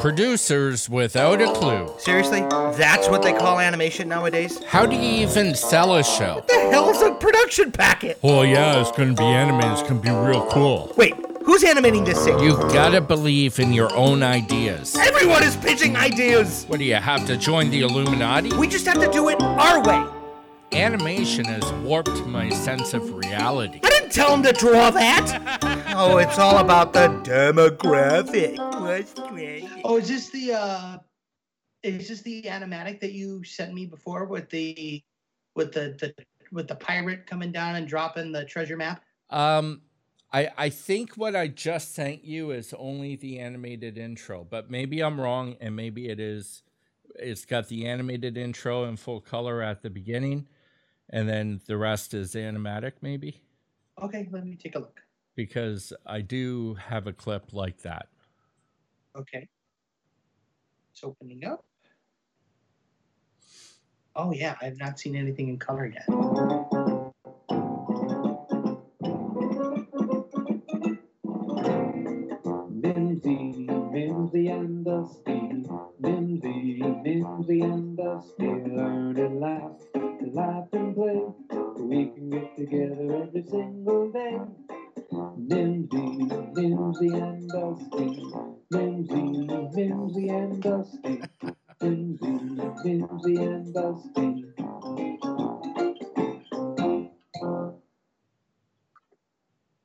Producers without a clue. Seriously? That's what they call animation nowadays? How do you even sell a show? What the hell's a production packet? Oh, yeah, it's to be animated. It's to be real cool. Wait, who's animating this thing? You've got to believe in your own ideas. Everyone is pitching ideas! What do you have to join the Illuminati? We just have to do it our way. Animation has warped my sense of reality. I didn't tell him to draw that. oh, it's all about the demographic. What's great? Oh, is this the uh is this the animatic that you sent me before with the with the, the with the pirate coming down and dropping the treasure map? Um I I think what I just sent you is only the animated intro, but maybe I'm wrong and maybe it is it's got the animated intro in full color at the beginning and then the rest is animatic maybe Okay, let me take a look. because I do have a clip like that. Okay. It's opening up. Oh yeah, I've not seen anything in color yet. Mimsy, Mimsy and Dusty, Mimsy, Mimsy and Dusty, learn to laugh, to laugh and play. We can get together every single day. Mimsy, Mimsy and Dusty, Mimsy, Mimsy and Dusty, Mimsy, Mimsy and Dusty.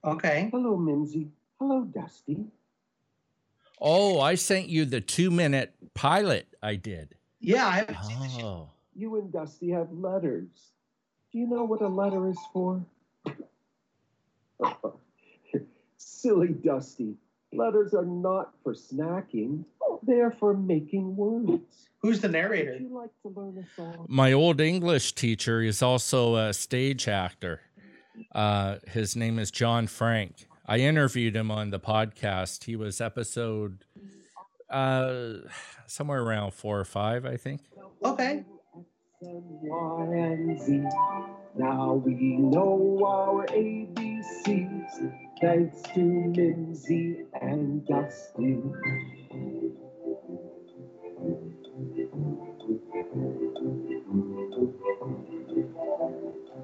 Okay. Hello, Mimsy. Hello, Dusty. Oh, I sent you the 2 minute pilot I did. Yeah, I haven't seen this yet. Oh. You and Dusty have letters. Do you know what a letter is for? Silly Dusty. Letters are not for snacking. They're for making words. Who's the Would narrator? you like to learn a song? My old English teacher is also a stage actor. Uh, his name is John Frank. I interviewed him on the podcast. He was episode uh, somewhere around four or five, I think. Okay. X and Y and Z. Now we know our ABCs. Thanks to Mimsy and Dusty.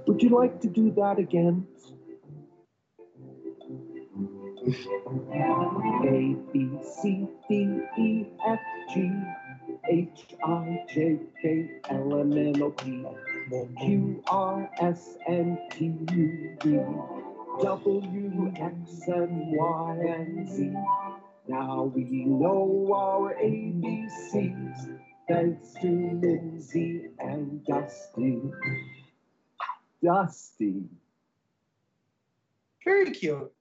Would you like to do that again? A B C D E F G H I J K L M N O P Q R S N T U V W X and Y and Z. Now we know our ABCs thanks to Lindsay and Dusty. Dusty. Very cute.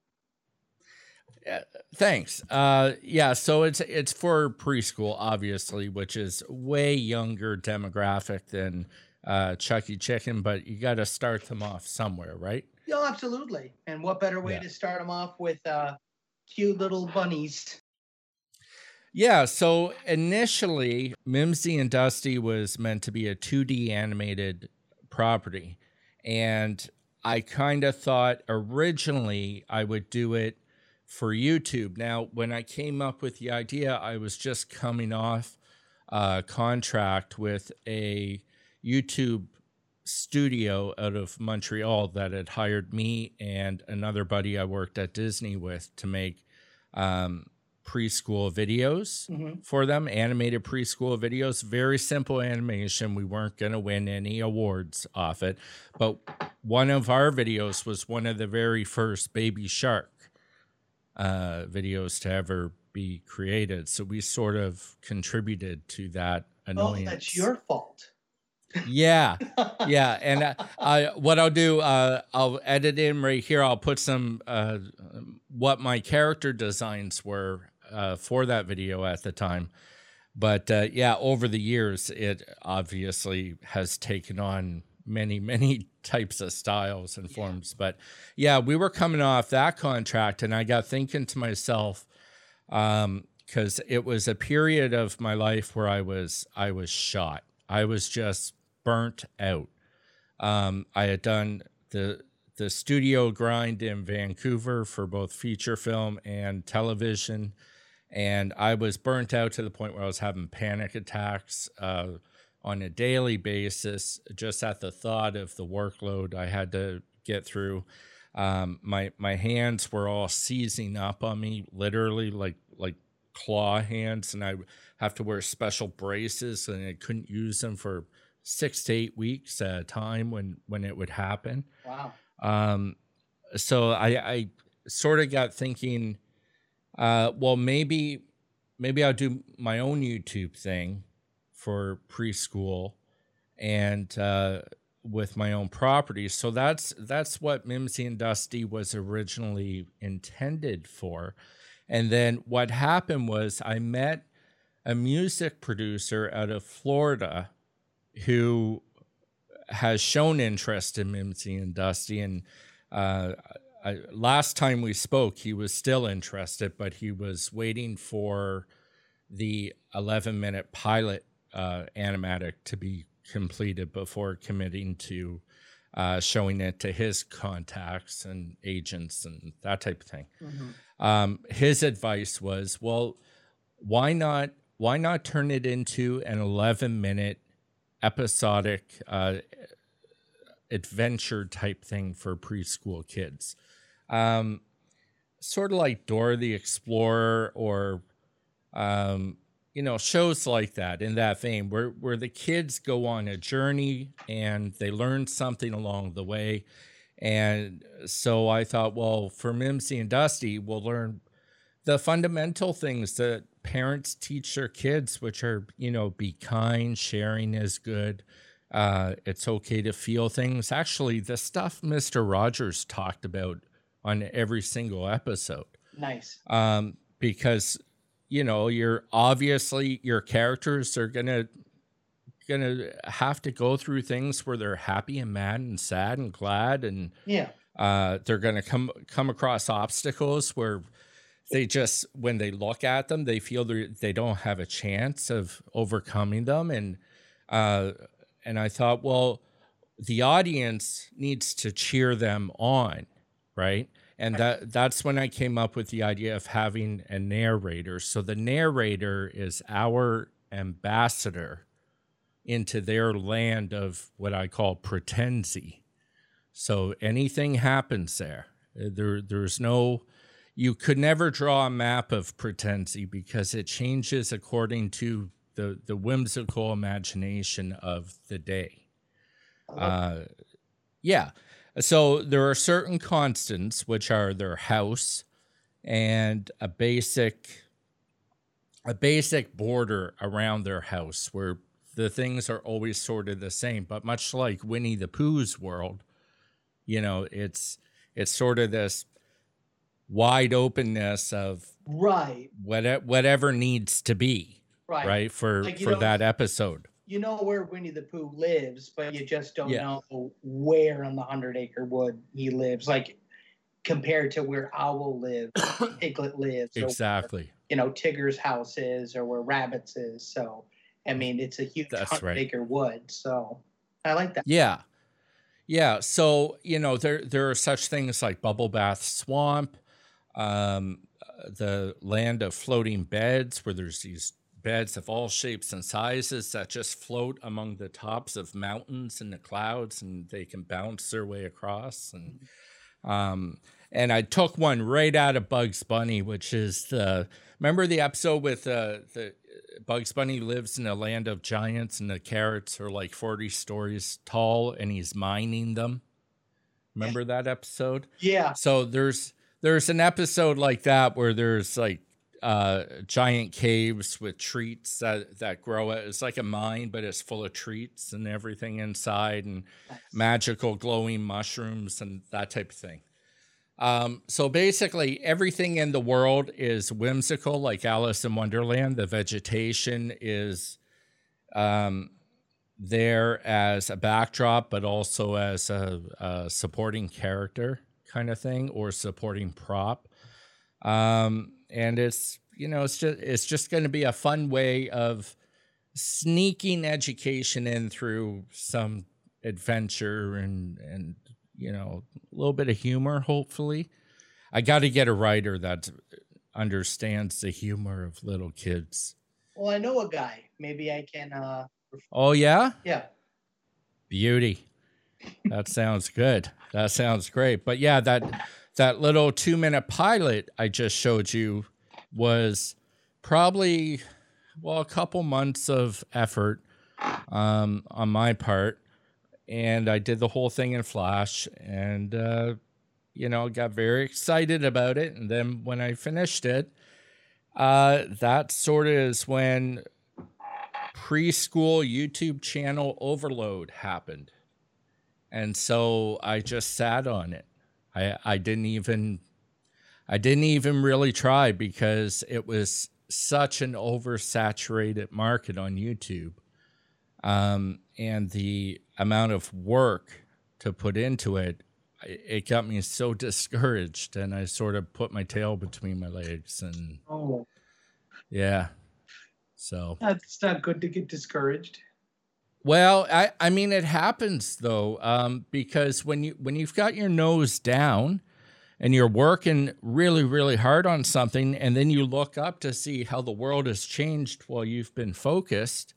Thanks. Uh, yeah, so it's it's for preschool, obviously, which is way younger demographic than uh, Chucky Chicken, but you got to start them off somewhere, right? Yeah, absolutely. And what better way Yeah. to start them off with uh, cute little bunnies? Yeah, so initially, Mimsy and Dusty was meant to be a 2D animated property. And I kind of thought originally I would do it for YouTube. Now, when I came up with the idea, I was just coming off a contract with a YouTube studio out of Montreal that had hired me and another buddy I worked at Disney with to make um, preschool videos Mhm. for them, animated preschool videos. Very simple animation. We weren't going to win any awards off it, but one of our videos was one of the very first Baby Shark uh, videos to ever be created. So we sort of contributed to that annoyance. Oh, that's your fault. Yeah, yeah, and uh, I what I'll do, uh, I'll edit in right here. I'll put some uh, what my character designs were uh, for that video at the time. But uh, yeah, over the years, it obviously has taken on many, many types of styles and forms. But yeah, we were coming off that contract, and I got thinking to myself, because it was a period of my life where I was I was shot. I was just burnt out. Um, I had done the the studio grind in Vancouver for both feature film and television, and I was burnt out to the point where I was having panic attacks uh, on a daily basis just at the thought of the workload I had to get through. Um, my my hands were all seizing up on me, literally like like claw hands, and I have to wear special braces, and I couldn't use them for six to eight weeks at a time when when it would happen. Wow. Um, so I, I sort of got thinking, uh, well, maybe maybe I'll do my own YouTube thing for preschool and uh, with my own property. So that's that's what Mimsy and Dusty was originally intended for. And then what happened was I met a music producer out of Florida who has shown interest in Mimsy and Dusty. And uh, I, last time we spoke, he was still interested, but he was waiting for the 11 minute pilot uh, animatic to be completed before committing to uh, showing it to his contacts and agents and that type of thing. Mm-hmm. Um, his advice was, well, why not? Why not turn it into an 11 minute episodic uh, adventure type thing for preschool kids? Um, sort of like Dora the Explorer or um, you know shows like that in that vein where where the kids go on a journey and they learn something along the way. And so i thought well for mimsy and dusty we'll learn the fundamental things that parents teach their kids which are you know be kind sharing is good uh, it's okay to feel things. Actually the stuff mr rogers talked about on every single episode. Nice. um, because you know you're obviously your characters are gonna gonna have to go through things where they're happy and mad and sad and glad and Yeah. uh, they're gonna come come across obstacles where they just when they look at them they feel they they don't have a chance of overcoming them and uh, and I thought well the audience needs to cheer them on right and that that's when I came up with the idea of having a narrator. So the narrator is our ambassador into their land of what I call pretenzy. So anything happens there. Uh, There there's no you could never draw a map of pretenzy because it changes according to the the whimsical imagination of the day. Uh, yeah. So there are certain constants, which are their house and a basic a basic border around their house where the things are always sort of the same. But much like Winnie the Pooh's world, you know, it's it's sort of this wide openness of Right. whatever whatever needs to be Right. right, for Like, for don't- that episode. You know where Winnie the Pooh lives, but you just don't Yeah. know where on the Hundred Acre Wood he lives. Like compared to where Owl lives, Piglet lives, or where, Exactly. you know Tigger's house is, or where Rabbits is. So, I mean, it's a huge That's Hundred right. Acre Wood. So, I like that. Yeah. Yeah. So, you know, there there are such things like Bubble Bath Swamp, um, uh, the land of floating beds, where there's these beds of all shapes and sizes that just float among the tops of mountains and the clouds and they can bounce their way across. And um, and I took one right out of Bugs Bunny, which is the remember the episode with uh, the Bugs Bunny lives in a land of giants and the carrots are like 40 stories tall and he's mining them. Remember that episode? Yeah. So there's there's an episode like that where there's like uh giant caves with treats that that grow it's like a mine but it's full of treats and everything inside and Nice. magical glowing mushrooms and that type of thing. Um, so basically, everything in the world is whimsical, like Alice in Wonderland. The vegetation is um, there as a backdrop, but also as a, a supporting character kind of thing or supporting prop. Um, and it's you know it's just it's just going to be a fun way of sneaking education in through some adventure and and you know a little bit of humor hopefully i got to get a writer that understands the humor of little kids. Well, I know a guy. Maybe I can. uh Oh yeah, Yeah. beauty. That sounds good. That sounds great. But yeah, that that little two minute pilot I just showed you was probably well a couple months of effort um, on my part, and I did the whole thing in Flash, and uh, you know got very excited about it. And then when I finished it, uh, that sort of is when preschool YouTube channel overload happened. And so I just sat on it. I I didn't even I didn't even really try because it was such an oversaturated market on YouTube. Um, and the amount of work to put into it, it it got me so discouraged and I sort of put my tail between my legs and Oh, yeah. So that's not good to get discouraged. Well, I, I mean it happens though, um, because when you when you've got your nose down and you're working really, really hard on something, and then you look up to see how the world has changed while you've been focused,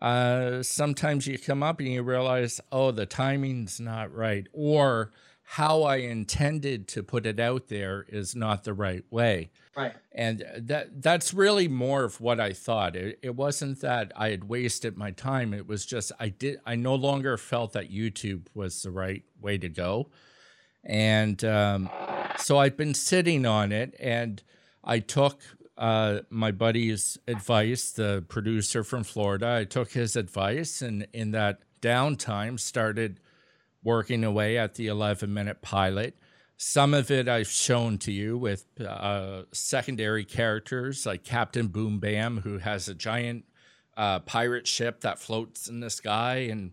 uh, sometimes you come up and you realize, oh, the timing's not right, or how I intended to put it out there is not the right way Right. and that that's really more of what I thought. It, it wasn't that I had wasted my time. It was just I did I no longer felt that YouTube was the right way to go, and um, so I've been sitting on it, and I took uh, my buddy's advice, the producer from Florida. I took his advice, and in that downtime, started working away at the 11 minute pilot. Some of it I've shown to you with uh, secondary characters like Captain Boom Bam, who has a giant uh, pirate ship that floats in the sky, and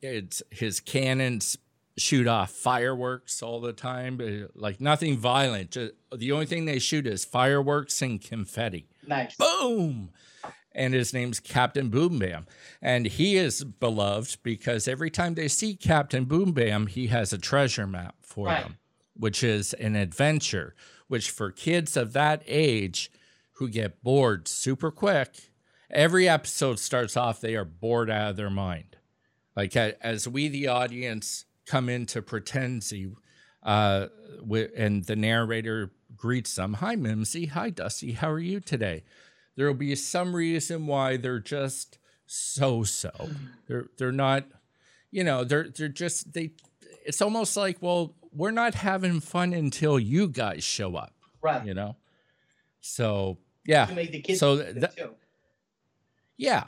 it's his cannons shoot off fireworks all the time, uh, like nothing violent. Just, the only thing they shoot is fireworks and confetti Nice. boom and his name's captain boom bam and he is beloved because every time they see captain boom bam he has a treasure map for Right. them which is an adventure which for kids of that age who get bored super quick every episode starts off they are bored out of their mind. Like as we the audience come into pretensi uh, and the narrator greets them hi mimsy. Hi dusty. How are you today? There will be some reason why they're just so so they're they're not you know they're they're just they it's almost like well we're not having fun until you guys show up Right. you know so yeah To make the kids So do that- too. yeah.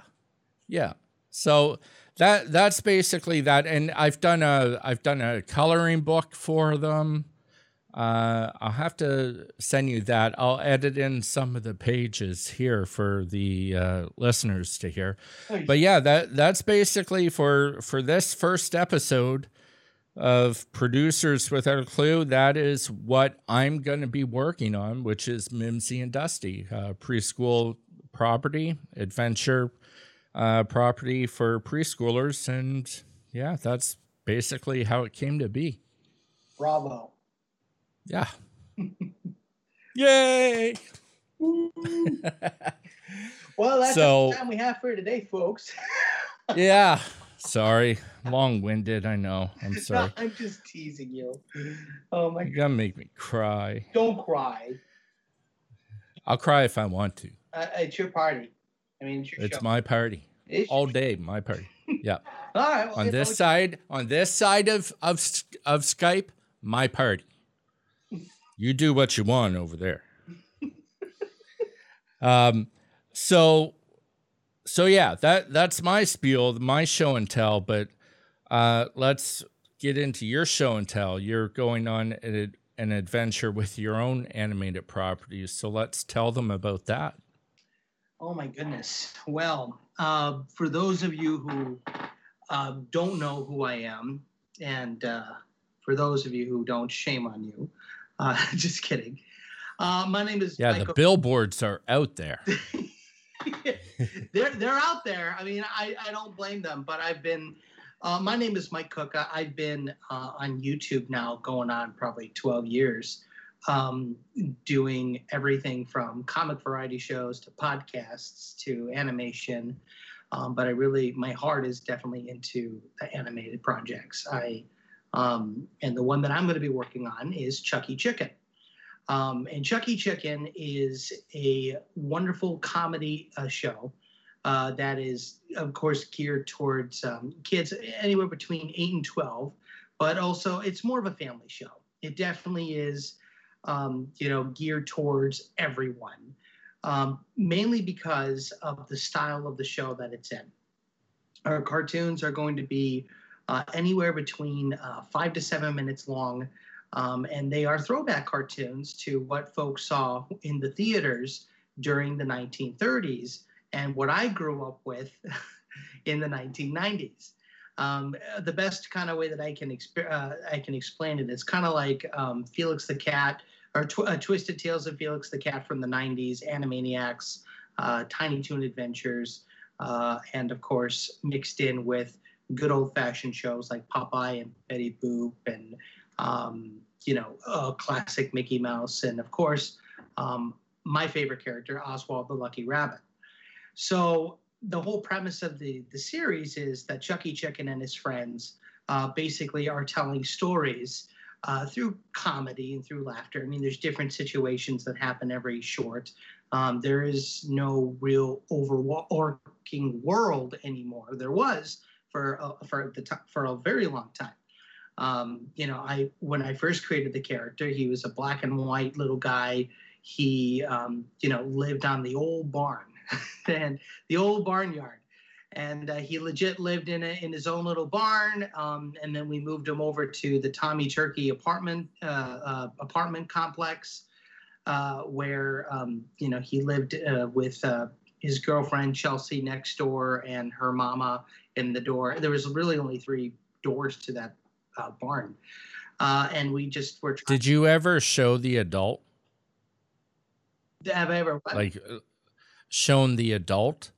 Yeah. So that that's basically that and I've done a I've done a coloring book for them. Uh, I'll have to send you that. I'll edit in some of the pages here for the uh, listeners to hear. But yeah, that that's basically for for this first episode of Producers Without a Clue. That is what I'm going to be working on, which is Mimsy and Dusty, uh, preschool property, adventure uh, property for preschoolers, and yeah, that's basically how it came to be. Bravo. Yeah. Yay! Well, that's So- all the time we have for today, folks. yeah. Sorry, long-winded. I know. I'm sorry. I'm just teasing you. Oh my god. You're gonna make me cry. Don't cry. I'll cry if I want to. Uh, it's your party. I mean, it's your It's my party It's all day. My party. Yeah. All right. well, On this side, on this side of of of Skype, my party. You do what you want over there. Um. So. So yeah, that that's my spiel, my show and tell. But uh, let's get into your show and tell. You're going on an, an adventure with your own animated properties. So let's tell them about that. Oh my goodness. Well, uh, for those of you who uh, don't know who I am, and uh, for those of you who don't, shame on you. Uh, just kidding. Uh, my name is Yeah, the billboards are out there. they're they're out there. I mean, I, I don't blame them, but I've been. Uh, my name is Mike Cook. I, I've been uh, on YouTube now, going on probably 12 years. um, doing everything from comic variety shows to podcasts to animation. Um, but I really, my heart is definitely into the animated projects. I um, and the one that I'm going to be working on is Chucky Chicken. Um, and Chucky Chicken is a wonderful comedy uh, show uh, that is, of course, geared towards um, kids anywhere between 8 and 12, but also it's more of a family show. It definitely is, um, you know, geared towards everyone, um, mainly because of the style of the show that it's in. Our cartoons are going to be uh, anywhere between uh, five to seven minutes long. Um, and they are throwback cartoons to what folks saw in the theaters during the 1930s and what I grew up with in the 1990s. Um, the best kind of way that I can exp- uh, I can explain it, it's kind of like um, Felix the Cat or tw- uh, Twisted Tales of Felix the Cat from the 90s, Animaniacs, uh, Tiny Toon Adventures, uh, and of course mixed in with good old fashioned shows like Popeye and Betty Boop and um, you know uh, classic Mickey Mouse and of course um, my favorite character Oswald the Lucky Rabbit. So the whole premise of the the series is that Chucky Chicken and his friends uh, basically are telling stories. Uh, through comedy and through laughter. I mean, there's different situations that happen every short. Um, there is no real overarching world anymore. There was, for uh, for the t- for a very long time. Um, you know, I when I first created the character, he was a black and white little guy. He, um, you know, lived on the old barn, and the old barnyard, and uh, he legit lived in a, in his own little barn. Um, and then we moved him over to the Tommy Turkey apartment uh, uh, apartment complex, uh, where um, you know he lived uh, with uh, his girlfriend Chelsea next door and her mama in the door. There was really only three doors to that uh, barn, uh, and we just were. Did you ever show the adult? Have I ever what? like uh, shown the adult?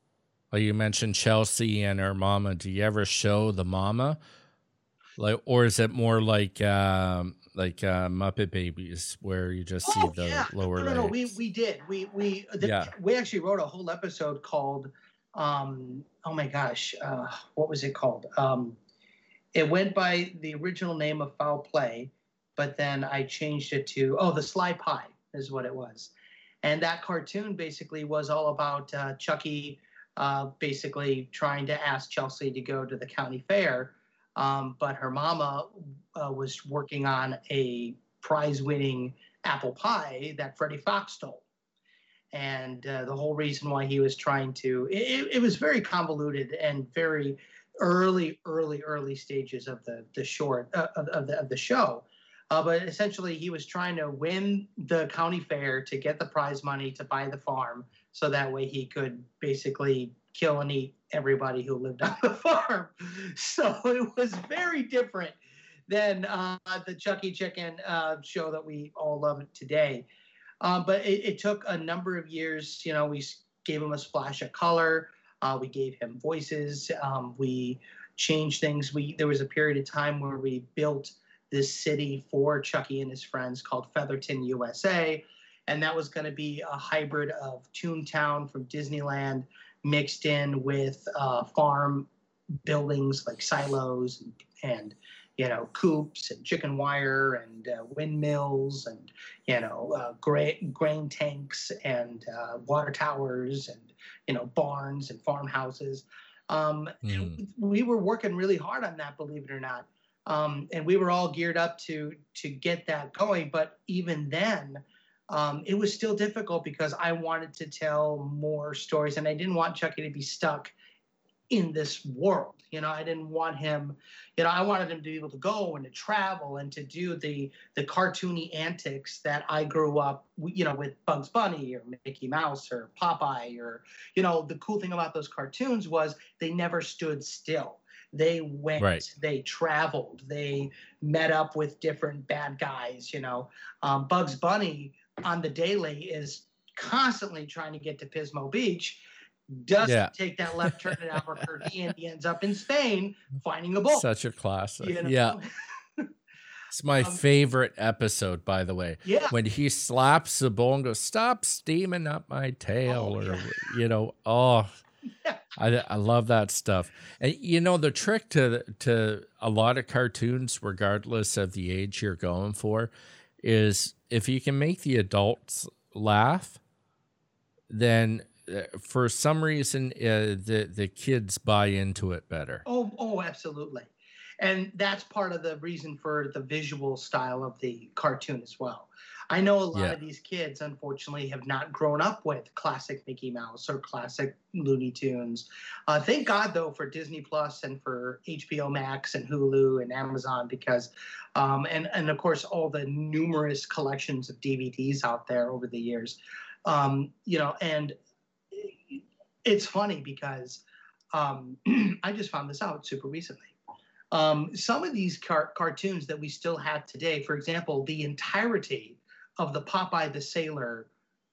Like you mentioned Chelsea and her mama. Do you ever show the mama? Like, or is it more like um, like uh, Muppet Babies, where you just see Oh, the yeah. lower no, no, no. We we did. We we the, Yeah. we actually wrote a whole episode called um oh my gosh uh what was it called um it went by the original name of foul play but then i changed it to oh the sly pie is what it was. And that cartoon basically was all about uh, chucky uh, basically trying to ask chelsea to go to the county fair um, but her mama uh, was working on a prize winning apple pie that freddie fox stole. And uh, the whole reason why he was trying to it, it was very convoluted and very early early early stages of the the short uh, of, of, the, of the show uh, but essentially he was trying to win the county fair to get the prize money to buy the farm so that way he could basically kill and eat everybody who lived on the farm so it was very different than uh, the chucky chicken uh, show that we all love today um, but it, it, took a number of years. You know, we gave him a splash of color. Uh, we gave him voices. Um, we changed things. We there was a period of time where we built this city for Chucky and his friends called Featherton, USA, and that was going to be a hybrid of Toontown from Disneyland mixed in with uh, farm buildings like silos and, and you know, coops and chicken wire and uh, windmills and, you know, uh, grain, grain tanks and uh, water towers and, you know, barns and farmhouses. Um, Mhm. We were working really hard on that, believe it or not. Um, and we were all geared up to to get that going. But even then, um, it was still difficult because I wanted to tell more stories, and I didn't want Chucky to be stuck in this world. You know, I didn't want him, you know, I wanted him to be able to go and to travel and to do the the cartoony antics that I grew up, you know, with Bugs Bunny or Mickey Mouse or Popeye or, you know, the cool thing about those cartoons was they never stood still. They went, Right. they traveled, they met up with different bad guys, you know. Um, Bugs Bunny on the daily is constantly trying to get to Pismo Beach doesn't Yeah. take that left turn at Albuquerque and he ends up in Spain finding a bull. Such a classic. you know? Yeah. It's my Um, favorite episode, by the way. Yeah. When he slaps the bull and goes, "Stop steaming up my tail," Oh, or yeah. you know, oh, Yeah. I I love that stuff. And you know, the trick to to a lot of cartoons, regardless of the age you're going for, is if you can make the adults laugh, then for some reason uh, the the kids buy into it better. Oh, oh, absolutely. And that's part of the reason for the visual style of the cartoon as well. I know a lot Yeah. of these kids, unfortunately, have not grown up with classic Mickey Mouse or classic Looney Tunes. Uh, thank God, though, for Disney Plus and for HBO Max and Hulu and Amazon, because, um, and and of course, all the numerous collections of DVDs out there over the years. Um, you know, and it's funny because um, I just found this out super recently. Um, some of these car- cartoons that we still have today, for example, the entirety of the Popeye the Sailor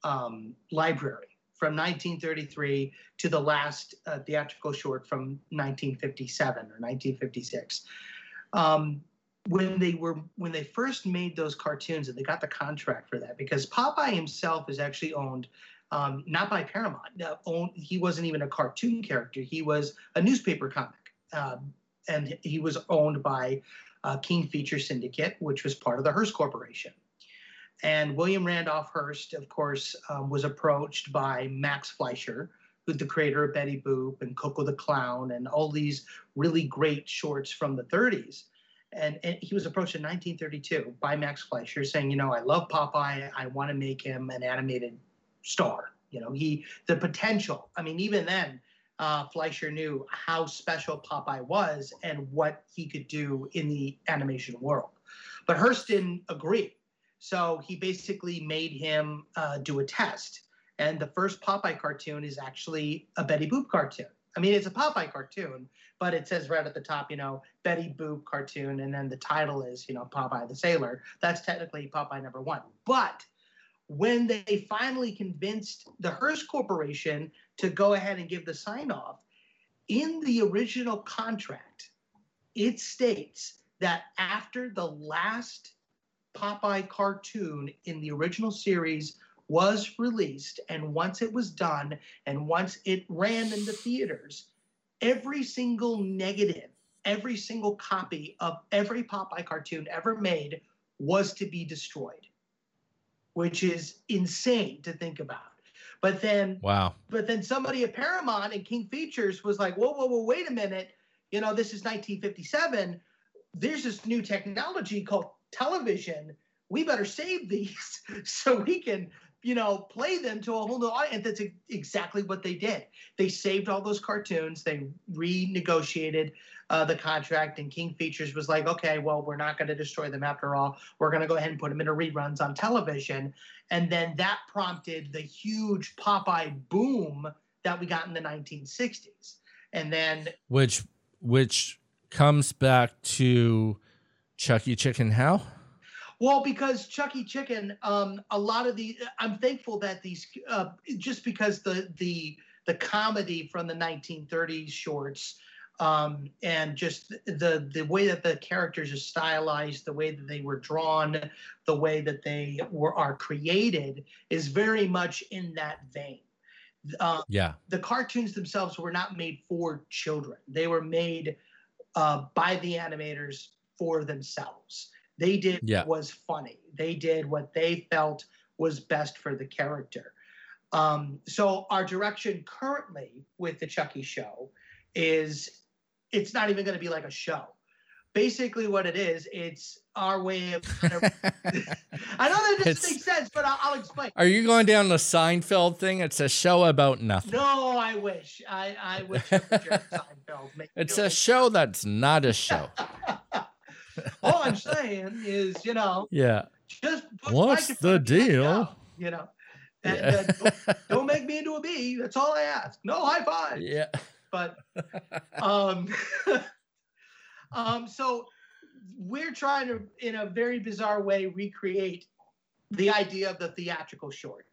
um, library from 1933 to the last uh, theatrical short from 1957 or 1956. Um, when they were when they first made those cartoons and they got the contract for that because Popeye himself is actually owned um, not by Paramount. Owned, he wasn't even a cartoon character. He was a newspaper comic, um, and he was owned by uh, King Feature Syndicate, which was part of the Hearst Corporation. And William Randolph Hearst, of course, um, was approached by Max Fleischer, who's the creator of Betty Boop and Koko the Clown and all these really great shorts from the 30s. And, and he was approached in 1932 by Max Fleischer saying, you know, I love Popeye. I want to make him an animated star. You know, he the potential. I mean, even then, uh, Fleischer knew how special Popeye was and what he could do in the animation world. But Hearst didn't agree, so he basically made him uh, do a test. And the first Popeye cartoon is actually a Betty Boop cartoon. I mean, it's a Popeye cartoon, but it says right at the top, you know, Betty Boop cartoon, and then the title is, you know, Popeye the Sailor. That's technically Popeye number one. But when they finally convinced the Hearst Corporation to go ahead and give the sign off, in the original contract, it states that after the last Popeye cartoon in the original series was released, and once it was done, and once it ran in the theaters, every single negative, every single copy of every Popeye cartoon ever made was to be destroyed which is insane to think about. But then, Wow. but then somebody at Paramount and King Features was like, whoa, whoa, whoa, wait a minute. You know, this is 1957. There's this new technology called television. We better save these so we can, you know, play them to a whole new audience. That's exactly what they did. They saved all those cartoons. They renegotiated uh, the contract, and King Features was like, okay, well, we're not going to destroy them after all. We're going to go ahead and put them into reruns on television. And then that prompted the huge Popeye boom that we got in the 1960s. And then, Which which comes back to Chucky Chicken How? Well, because Chucky Chicken, um, a lot of the, I'm thankful that these, uh, just because the the the comedy from the 1930s shorts, um, and just the the way that the characters are stylized, the way that they were drawn, the way that they were are created, is very much in that vein. Uh, Yeah. the cartoons themselves were not made for children. They were made uh, by the animators for themselves. They did Yeah. what was funny. They did what they felt was best for the character. Um, so our direction currently with the Chucky show is it's not even going to be like a show. Basically, what it is, it's our way of. Kind of, I know that doesn't It's- make sense, but I'll, I'll explain. Are you going down the Seinfeld thing? It's a show about nothing. No, I wish. I, I wish it was Jerry Seinfeld. It's a show that's not a show. All I'm saying is, you know, Yeah. just What's the front of me, deal? You know, and, Yeah. uh, don't, don't make me into a bee. That's all I ask. No high five. yeah. But um, um, so we're trying to, in a very bizarre way, recreate the idea of the theatrical short.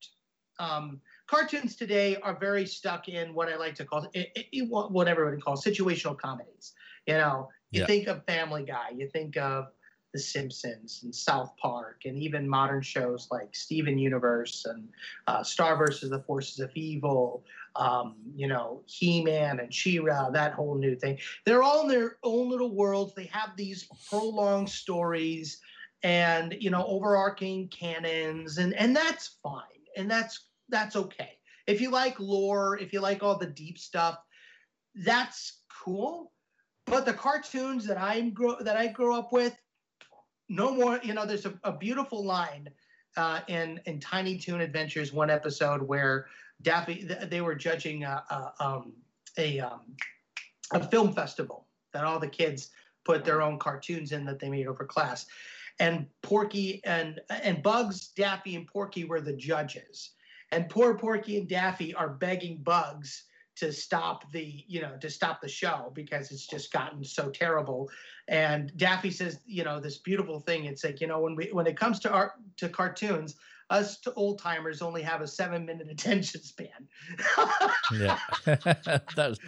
Um, cartoons today are very stuck in what I like to call it, it, it- what everybody calls situational comedies. You know, you Yeah. think of Family Guy, you think of The Simpsons and South Park, and even modern shows like Steven Universe and uh, Star versus the Forces of Evil, um, you know, He Man and She Ra, that whole new thing. They're all in their own little worlds. They have these prolonged stories and, you know, overarching canons, and, and that's fine. And that's that's okay. If you like lore, if you like all the deep stuff, that's cool. But the cartoons that I'm grow that I grew up with, no more. You know, there's a, a beautiful line uh, in in Tiny Toon Adventures, one episode where Daffy they were judging a a, um, a, um, a film festival that all the kids put their own cartoons in that they made over class, and Porky and and Bugs, Daffy, and Porky were the judges, and poor Porky and Daffy are begging Bugs to stop the you know to stop the show because it's just gotten so terrible. And daffy says you know this beautiful thing it's like you know when we when it comes to art to cartoons us to old timers only have a seven minute attention span. Yeah. That's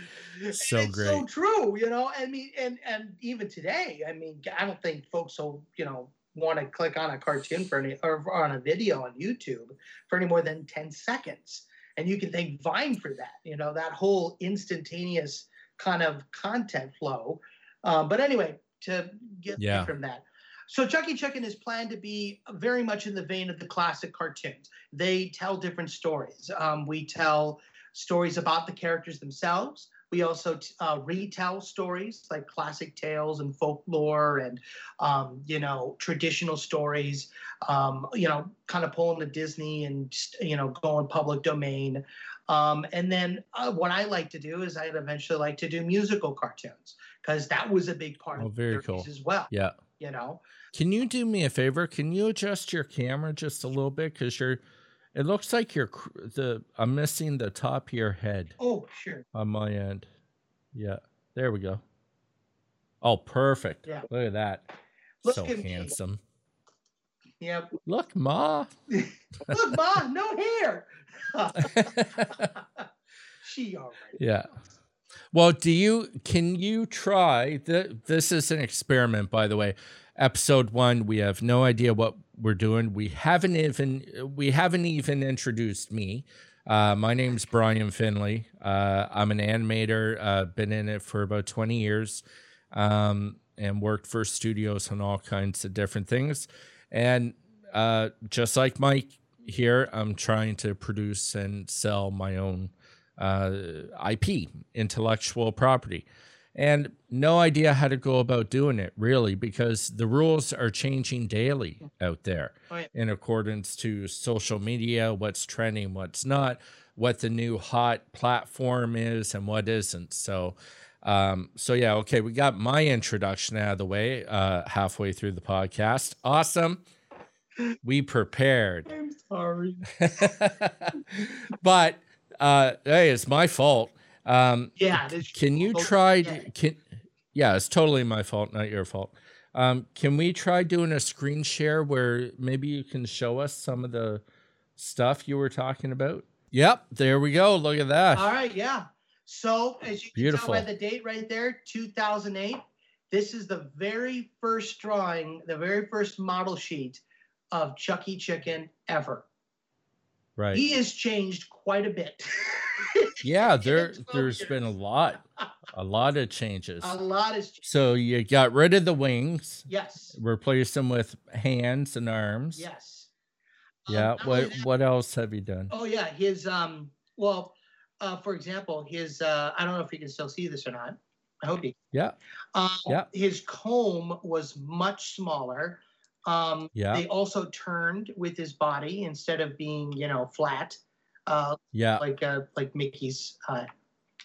so it's great. so true you know i mean and and even today i mean i don't think folks will you know want to click on a cartoon for any or on a video on youtube for any more than 10 seconds and you can thank Vine for that. You know that whole instantaneous kind of content flow. Um, but anyway, to get Yeah. from that. So Chucky Chicken is planned to be very much in the vein of the classic cartoons. They tell different stories. Um, we tell stories about the characters themselves. We also t- uh, retell stories like classic tales and folklore and um, you know traditional stories. Um, you know, kind of pulling the Disney and you know going public domain. Um, and then uh, what I like to do is I'd eventually like to do musical cartoons because that was a big part Oh, of very cool. as well. yeah You know, Can you do me a favor? Can you adjust your camera just a little bit? Because you're, it looks like you're cr- the. I'm missing the top of your head oh sure, on my end. Yeah, there we go. Oh, perfect. Yeah. Look at that. Look so at me. handsome. yep. Look, Ma. Look, ma, no hair. she all right. yeah. Well, do you can you try the this is an experiment by the way. Episode 1 we have no idea what we're doing. We haven't even we haven't even introduced me. Uh, my name's Brian Finley. Uh, I'm an animator. Uh, been in it for about 20 years, um, and worked for studios on all kinds of different things. And uh, just like Mike here, I'm trying to produce and sell my own uh, IP, intellectual property. And no idea how to go about doing it really because the rules are changing daily out there Oh, yeah. in accordance to social media, what's trending, what's not, what the new hot platform is and what isn't. So, um, so yeah, okay, we got my introduction out of the way uh, halfway through the podcast. Awesome. We prepared. I'm sorry. but uh, hey, it's my fault. Um, Yeah. can you try? yeah. Can yeah, it's totally my fault, not your fault. Um, can we try doing a screen share where maybe you can show us some of the stuff you were talking about? Yep, there we go. Look at that. All right, yeah. So as you can tell by the date right there, 2008. This is the very first drawing, the very first model sheet of Chucky Chicken ever. Right. He has changed quite a bit. Yeah, there in 12 there's been a lot, a lot of changes. a lot changed. So you got rid of the wings, Yes. replaced them with hands and arms. Yes. Um, Yeah. only What that- what else have you done? Oh yeah, his um. Well, uh, for example, his uh, I don't know if you can still see this or not. I hope you. Yeah. Uh, Yeah. His comb was much smaller. Um, Yeah. They also turned with his body instead of being, you know, flat, uh, Yeah. like uh, like Mickey's uh,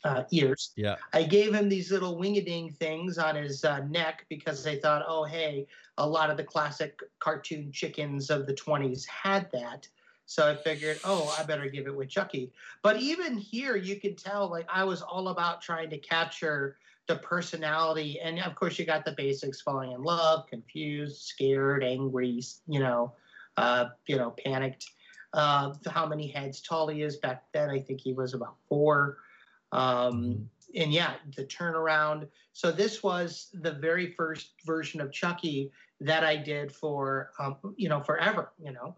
uh, ears. Yeah. I gave him these little wing-a-ding things on his uh, neck because I thought, oh, hey, a lot of the classic cartoon chickens of the 20s had that. So I figured, oh, I better give it with Chucky. But even here, you can tell, like, I was all about trying to capture the personality. And of course, you got the basics falling in love, confused, scared, angry, you know, uh, you know, panicked. Uh, how many heads tall he is back then? I think he was about four. Um, and yeah, the turnaround. So this was the very first version of Chucky that I did for um, you know forever, you know,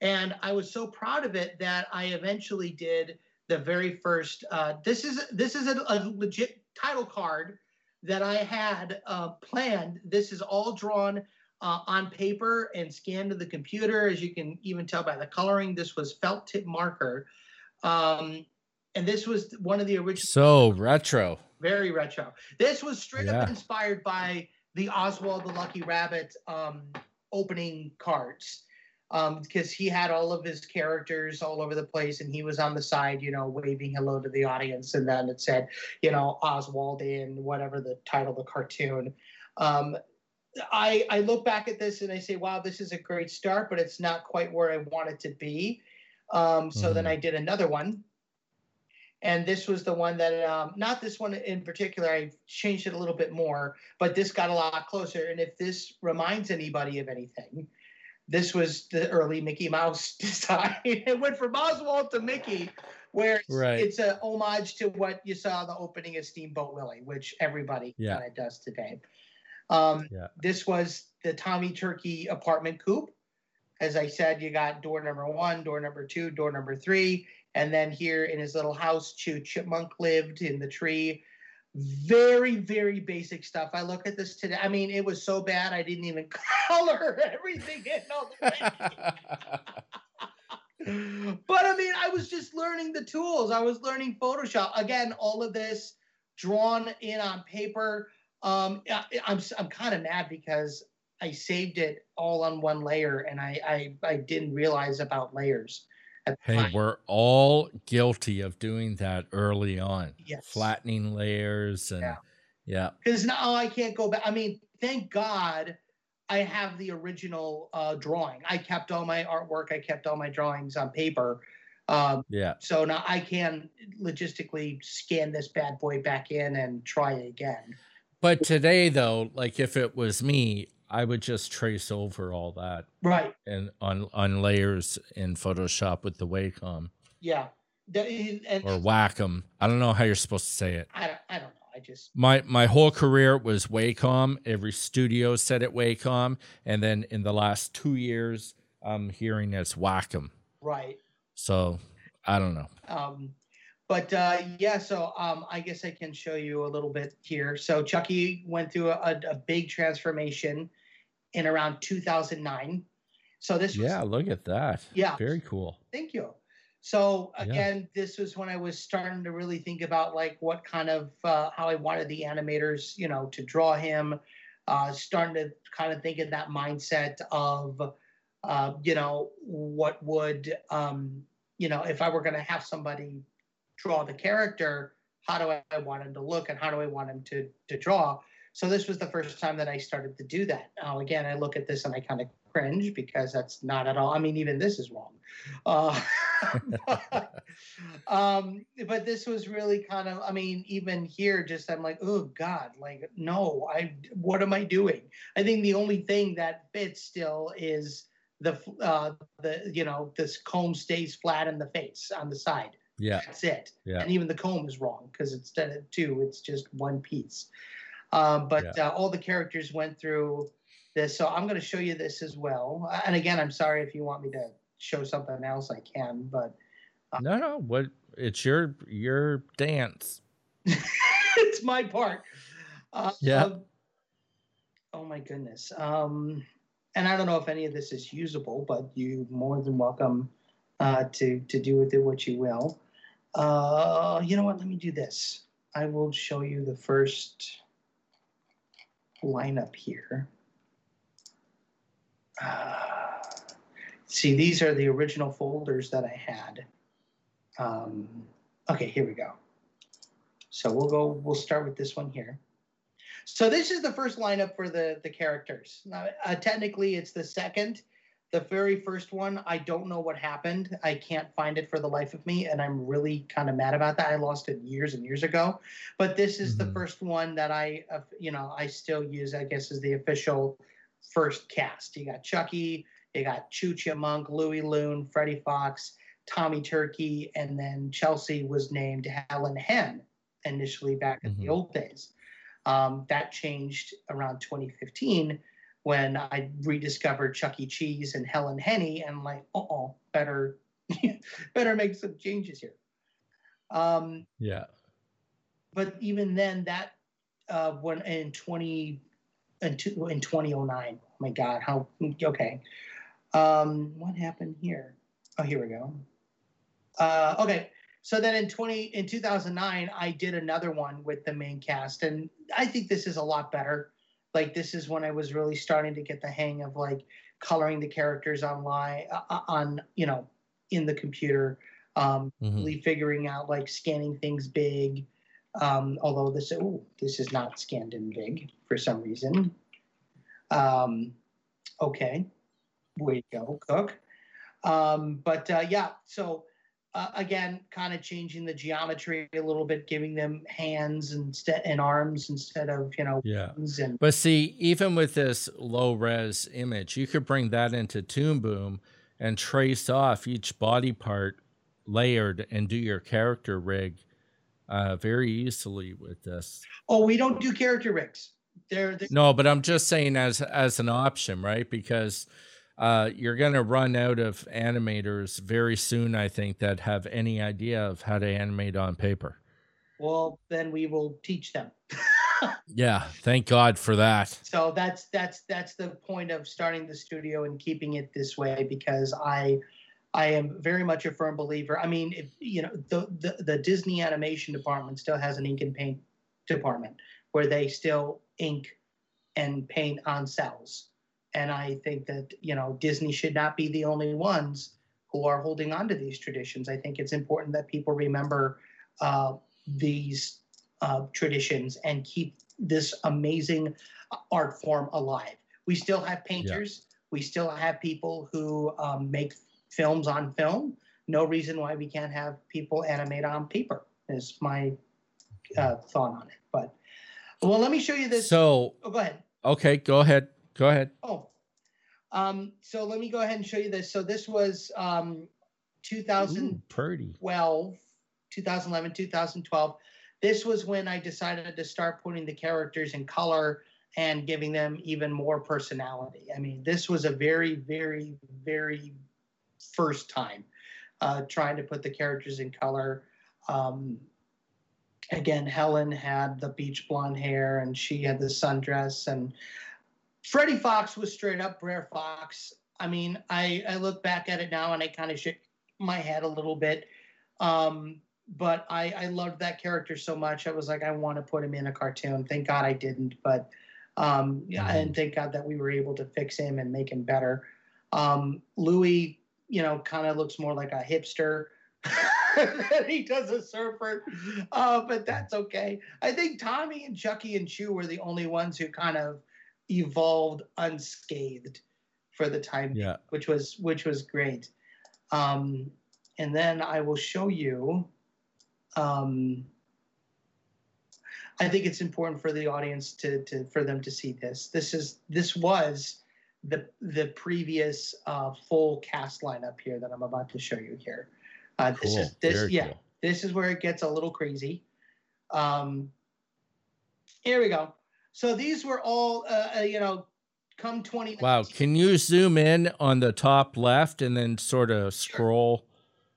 and I was so proud of it that I eventually did the very first. Uh, this is this is a, a legit title card that I had uh, planned. This is all drawn uh, on paper and scanned to the computer. As you can even tell by the coloring, this was felt tip marker. Um, and this was one of the original. So retro. Very retro. This was straight Yeah. up inspired by the Oswald the Lucky Rabbit um, opening cards. Um, because he had all of his characters all over the place, and he was on the side, you know, waving hello to the audience, and then it said, you know, Oswald in whatever the title of the cartoon. Um, I I look back at this and I say, wow, this is a great start, but it's not quite where I want it to be. Um, so then Mhm. I did another one, and this was the one that um, not this one in particular. I changed it a little bit more, but this got a lot closer. And if this reminds anybody of anything, this was the early Mickey Mouse design. it went from Oswald to Mickey, where it's, Right. it's a homage to what you saw in the opening of Steamboat Willie, which everybody Yeah. kind of does today. Um, Yeah. This was the Tommy Turkey apartment coupe. As I said, you got door number one, door number two, door number three, and then here in his little house, Chew Chipmunk lived in the tree. Very, very basic stuff. I look at this today. I mean, it was so bad I didn't even color everything in already. but I mean, I was just learning the tools. I was learning Photoshop. Again, all of this drawn in on paper. Um, I- I'm I'm kind of mad because I saved it all on one layer, and I I, I didn't realize about layers. at hey, time. we're all guilty of doing that early on. Yes. Flattening layers and Yeah. yeah. because now I can't go back. I mean, thank God I have the original uh, drawing. I kept all my artwork. I kept all my drawings on paper. Um, Yeah. so now I can logistically scan this bad boy back in and try again. But today though, like if it was me, I would just trace over all that Right. and on on layers in Photoshop with the Wacom Yeah. The- and or Wacom. I don't know how you're supposed to say it. I don't, I don't know. I just My my whole career was Wacom. Every studio said it Wacom, and then in the last two years, I'm hearing it's Wacom. right. So I don't know. Um, but uh, yeah, so um, I guess I can show you a little bit here. So Chucky went through a, a big transformation in around 2009. So this was Yeah, look at that. Yeah. very cool. Thank you. So Yeah. again, this was when I was starting to really think about like what kind of uh, how I wanted the animators, you know, to draw him. Uh, starting to kind of think in that mindset of, uh, you know, what would, um, you know, if I were going to have somebody draw the character, how do I want him to look and how do I want him to to draw? So this was the first time that I started to do that. Now again, I look at this and I kind of cringe because that's not at all. I mean, even this is wrong. Uh, um, but this was really kind of. I mean, even here, just I'm like, oh God, like no, I. What am I doing? I think the only thing that fits still is the uh, the you know this comb stays flat in the face on the side. Yeah, That's it. Yeah. And even the comb is wrong because instead of two, it's just one piece. Um, but uh, all the characters went through this. So I'm going to show you this as well. Uh, And again, I'm sorry if you want me to show something else, I can. But no, no. What? It's your your dance. it's my part. Uh, Yeah. um, oh my goodness. Um, and I don't know if any of this is usable, but you more than welcome uh, to to do with it what you will. Uh, you know what? Let me do this. I will show you the first lineup here. Uh, see, these are the original folders that I had. Um, okay, here we go. So we'll go, we'll start with this one here. So this is the first lineup for the, the characters. Now, uh, technically, it's the second. The very first one, I don't know what happened. I can't find it for the life of me, and I'm really kind of mad about that. I lost it years and years ago. But this is the Mhm. first one that I, uh, you know, I still use, I guess, as the official first cast. You got Chucky, you got Choo Chipmunk, Louie Loon, Freddie Fox, Tommy Turkey, and then Chelsea was named Helen Hen. initially back in the Mhm. old days. Um, that changed around 2015 when I rediscovered Chuck E. Cheese and Helen Henny, and like, oh, better, better make some changes here. Um, Yeah. but even then, that uh, when in 20 in, two, in 2009, oh my God, how okay. Um, what happened here? Oh, here we go. Uh, okay, so then in 20 in 2009, I did another one with the main cast, and I think this is a lot better. Like this is when I was really starting to get the hang of like coloring the characters online uh, on you know in the computer, um, Mhm. really figuring out like scanning things big. Um, although this oh this is not scanned in big for some reason. Um, okay, way to go, Cook. Um, but uh, yeah, so uh, again, kind of changing the geometry a little bit, giving them hands instead and arms instead of you know Yeah. and But see, even with this low res image, you could bring that into Toon Boom and trace off each body part layered and do your character rig uh, very easily with this. oh, we don't do character rigs. They're, they're No, but I'm just saying as as an option, right? Because uh, you're going to run out of animators very soon, I think, that have any idea of how to animate on paper. well, then we will teach them. Yeah, thank God for that. so that's that's that's the point of starting the studio and keeping it this way because i i am very much a firm believer i mean if, you know the, the the disney animation department still has an ink and paint department where they still ink and paint on cels and i think that you know disney should not be the only ones who are holding on to these traditions i think it's important that people remember uh, these uh, traditions and keep this amazing art form alive. We still have painters. We still have people who um, make films on film. No reason why we can't have people animate on paper. Is my uh, thought on it. But well, let me show you this. So, oh, go ahead. okay, go ahead. Go ahead. Oh, um, so let me go ahead and show you this. So this was um, 2000. Ooh, 2012, 2011, 2012. This was when I decided to start putting the characters in color and giving them even more personality. I mean, this was a very, very, very first time uh, trying to put the characters in color. Um, again, Helen had the beach blonde hair and she had the sundress, and Freddie Fox was straight up Brer Fox. I mean, I, I look back at it now and I kind of shake my head a little bit. Um, but I, I loved that character so much. I was like, I want to put him in a cartoon. Thank God I didn't, but um, yeah, and thank God that we were able to fix him and make him better. Um, Louis, you know, kind of looks more like a hipster. than he does a surfer, uh, but that's okay. I think Tommy and Chucky and Chew were the only ones who kind of evolved unscathed for the time, Yeah. which was which was great. Um, and then I will show you. Um, I think it's important for the audience to, to for them to see this. This is this was the the previous uh, full cast lineup here that I'm about to show you here. Uh, this is this Very yeah cool. this is where it gets a little crazy. Um, here we go. So these were all uh, uh, you know come 20 Wow. Can you zoom in on the top left and then sort of scroll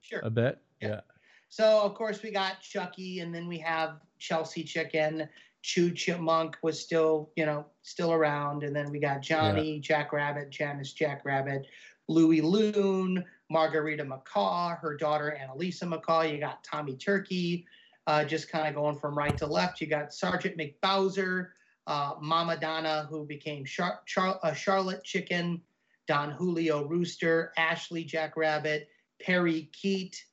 sure a bit? Yeah. Yeah. So of course we got Chucky, and then we have Chelsea Chicken. Chew Chipmunk was still, you know, still around, and then we got Johnny Jack Rabbit, Janice Jack Rabbit, Louie Loon, Margarita McCaw, her daughter Annalisa McCaw. You got Tommy Turkey, uh, just kind of going from right to left. You got Sergeant McBowser, uh, Mama Donna, who became Char- Char- uh, Charlotte Chicken, Don Julio Rooster, Ashley Jack Rabbit, Perry Keat,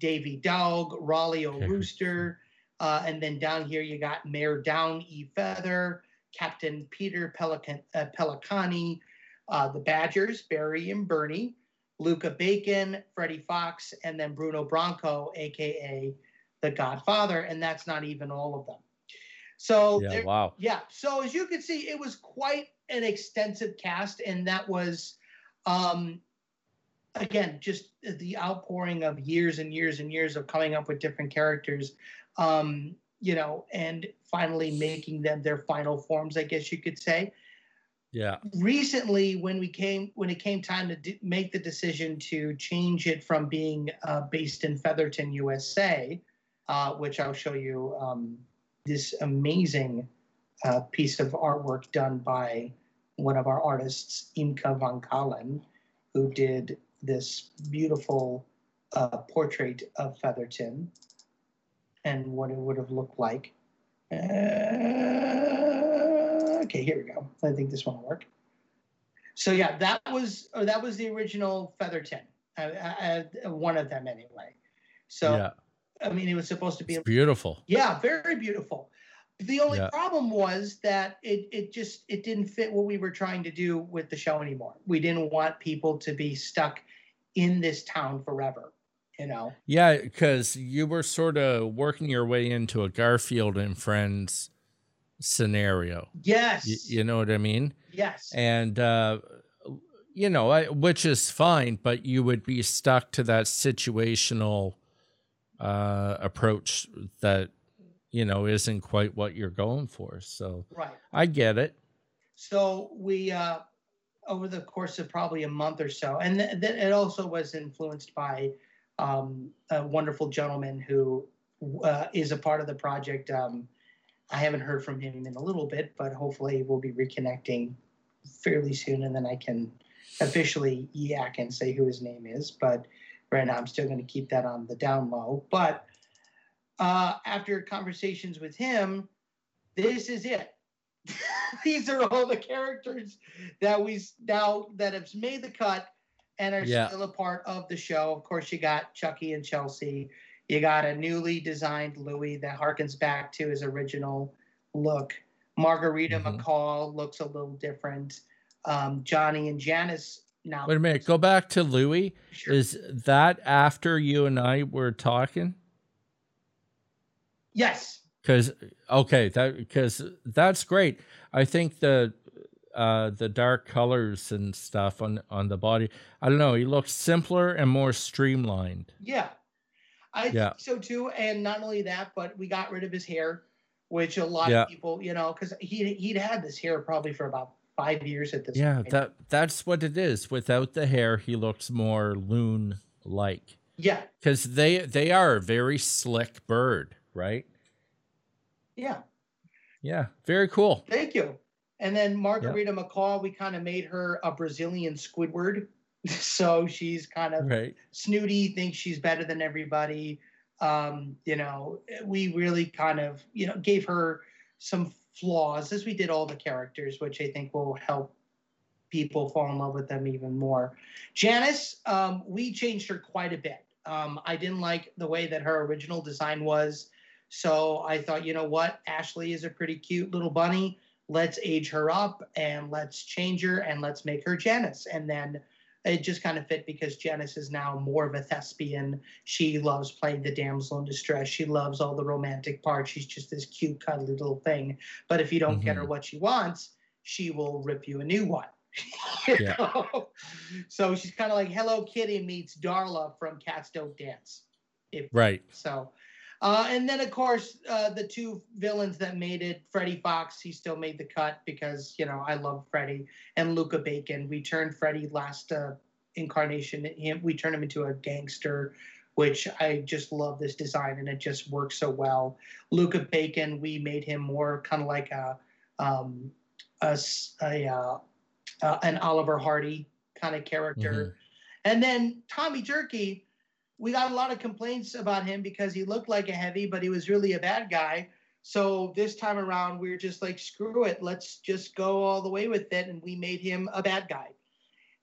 Davy Dog, Raleigh. Rooster, uh, and then down here you got Mayor Down E. Feather, Captain Peter Pelican, uh, Pelicani, uh, the Badgers, Barry and Bernie, Luca Bacon, Freddie Fox, and then Bruno Bronco, aka the Godfather, and that's not even all of them. So Yeah. there- Wow. yeah. So as you can see, it was quite an extensive cast, and that was, um, again, just the outpouring of years and years and years of coming up with different characters. Um, you know, and finally making them their final forms, I guess you could say. Yeah. Recently, when we came when it came time to d- make the decision to change it from being uh, based in Featherton, USA, uh, which I'll show you um, this amazing uh, piece of artwork done by one of our artists, Imka van Kalen, who did this beautiful uh, portrait of Featherton and what it would have looked like. Uh, okay, here we go. I think this one will work. So yeah, that was uh, that was the original Featherton, uh, uh, uh, one of them anyway. So yeah. I mean, it was supposed to be It's beautiful. yeah, very beautiful. The only Yeah. problem was that it it just it didn't fit what we were trying to do with the show anymore. We didn't want people to be stuck in this town forever, you know. Yeah, because you were sort of working your way into a Garfield and Friends scenario. Yes. Y- you know what I mean? yes. And uh, you know, I, which is fine, but you would be stuck to that situational uh, approach that you know isn't quite what you're going for. So right. I get it. So we uh over the course of probably a month or so, and th- th- it also was influenced by um, a wonderful gentleman who uh, is a part of the project. Um, I haven't heard from him in a little bit, but hopefully we'll be reconnecting fairly soon, and then I can officially yak and say who his name is. But right now, I'm still going to keep that on the down low. But uh, after conversations with him, this is it. These are all the characters that we now that have made the cut and are Yeah. still a part of the show. Of course, you got Chucky and Chelsea. You got a newly designed Louis that harkens back to his original look. Margarita Mhm. McCall looks a little different. Um, Johnny and Janice now. Wait a minute. Go back to Louis. Sure. Is that after you and I were talking? yes. Because okay, that because that's great. I think the uh the dark colors and stuff on on the body. I don't know. He looks simpler and more streamlined. Yeah. I Yeah. think so too. And not only that, but we got rid of his hair, which a lot Yeah. of people, you know, because he he'd had this hair probably for about five years at this Yeah, point. that that's what it is. Without the hair, he looks more loon like. yeah, Because they they are a very slick bird, right? yeah. Yeah, very cool. Thank you. And then Margarita McCall, we kind of made her a Brazilian Squidward. so she's kind of Right. snooty, thinks she's better than everybody. Um, you know, we really kind of, you know, gave her some flaws as we did all the characters, which I think will help people fall in love with them even more. Janice, um, we changed her quite a bit. Um, I didn't like the way that her original design was. So I thought, you know what? Ashley is a pretty cute little bunny. Let's age her up and let's change her and let's make her Janice. And then it just kind of fit because Janice is now more of a thespian. She loves playing the damsel in distress. She loves all the romantic parts. She's just this cute, cuddly little thing. But if you don't get her mm-hmm. what she wants, she will rip you a new one. Yeah. know? So she's kind of like Hello Kitty meets Darla from Cats Don't Dance. If Right. so, uh, and then of course uh, the two villains that made it, Freddie Fox, he still made the cut because you know I love Freddie and Luca Bacon. We turned Freddie last uh, incarnation. Him, we turned him into a gangster, which I just love this design and it just works so well. Luca Bacon, we made him more kind of like a, um, a, a, uh, uh, an Oliver Hardy kind of character. And then Tommy Jerky, we got a lot of complaints about him because he looked like a heavy, but he was really a bad guy. So this time around, we were just like, screw it, let's just go all the way with it, and we made him a bad guy.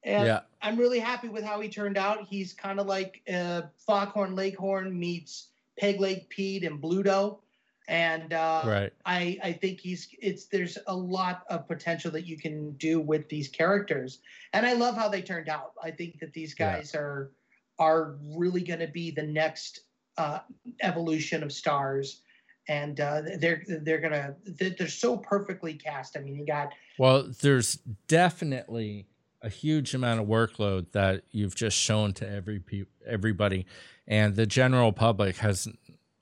And Yeah. I'm really happy with how he turned out. He's kind of like uh, Foghorn Leghorn meets Peg Leg Pete and Bluto, and uh, Right. I I think he's it's there's a lot of potential that you can do with these characters, and I love how they turned out. I think that these Yeah. guys are are really going to be the next uh, evolution of stars, and uh, they're they're gonna they're, they're so perfectly cast. I mean, you got Well, there's definitely a huge amount of workload that you've just shown to every pe- everybody, and the general public has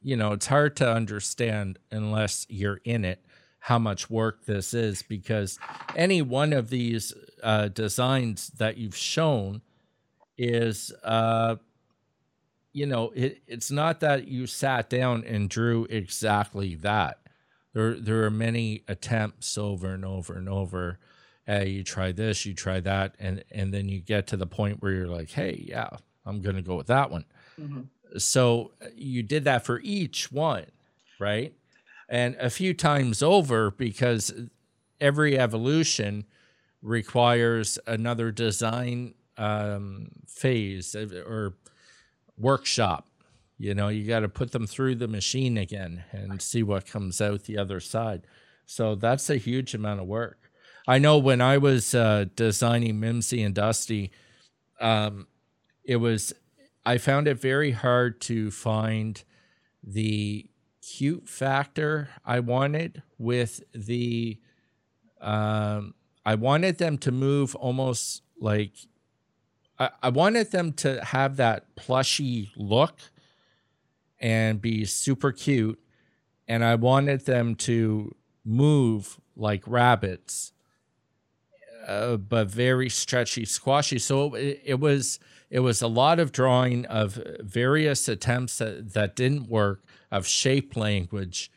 you know, it's hard to understand unless you're in it how much work this is. Because any one of these uh, designs that you've shown is, uh, you know, it, it's not that you sat down and drew exactly that. There, there are many attempts over and over and over. Hey, you try this, you try that, and and then you get to the point where you're like, hey, yeah, I'm gonna go with that one. Mm-hmm. So uh, you did that for each one, right? And a few times over because every evolution requires another design um, phase or workshop. You know, you got to put them through the machine again and see what comes out the other side. So that's a huge amount of work. I know when I was uh, designing Mimsy and Dusty, um, it was I found it very hard to find the cute factor I wanted with the um, I wanted them to move almost like I, I wanted them to have that plushy look and be super cute and I wanted them to move like rabbits uh, but very stretchy, squashy. So it, it, was it was a lot of drawing of various attempts that, that didn't work of shape language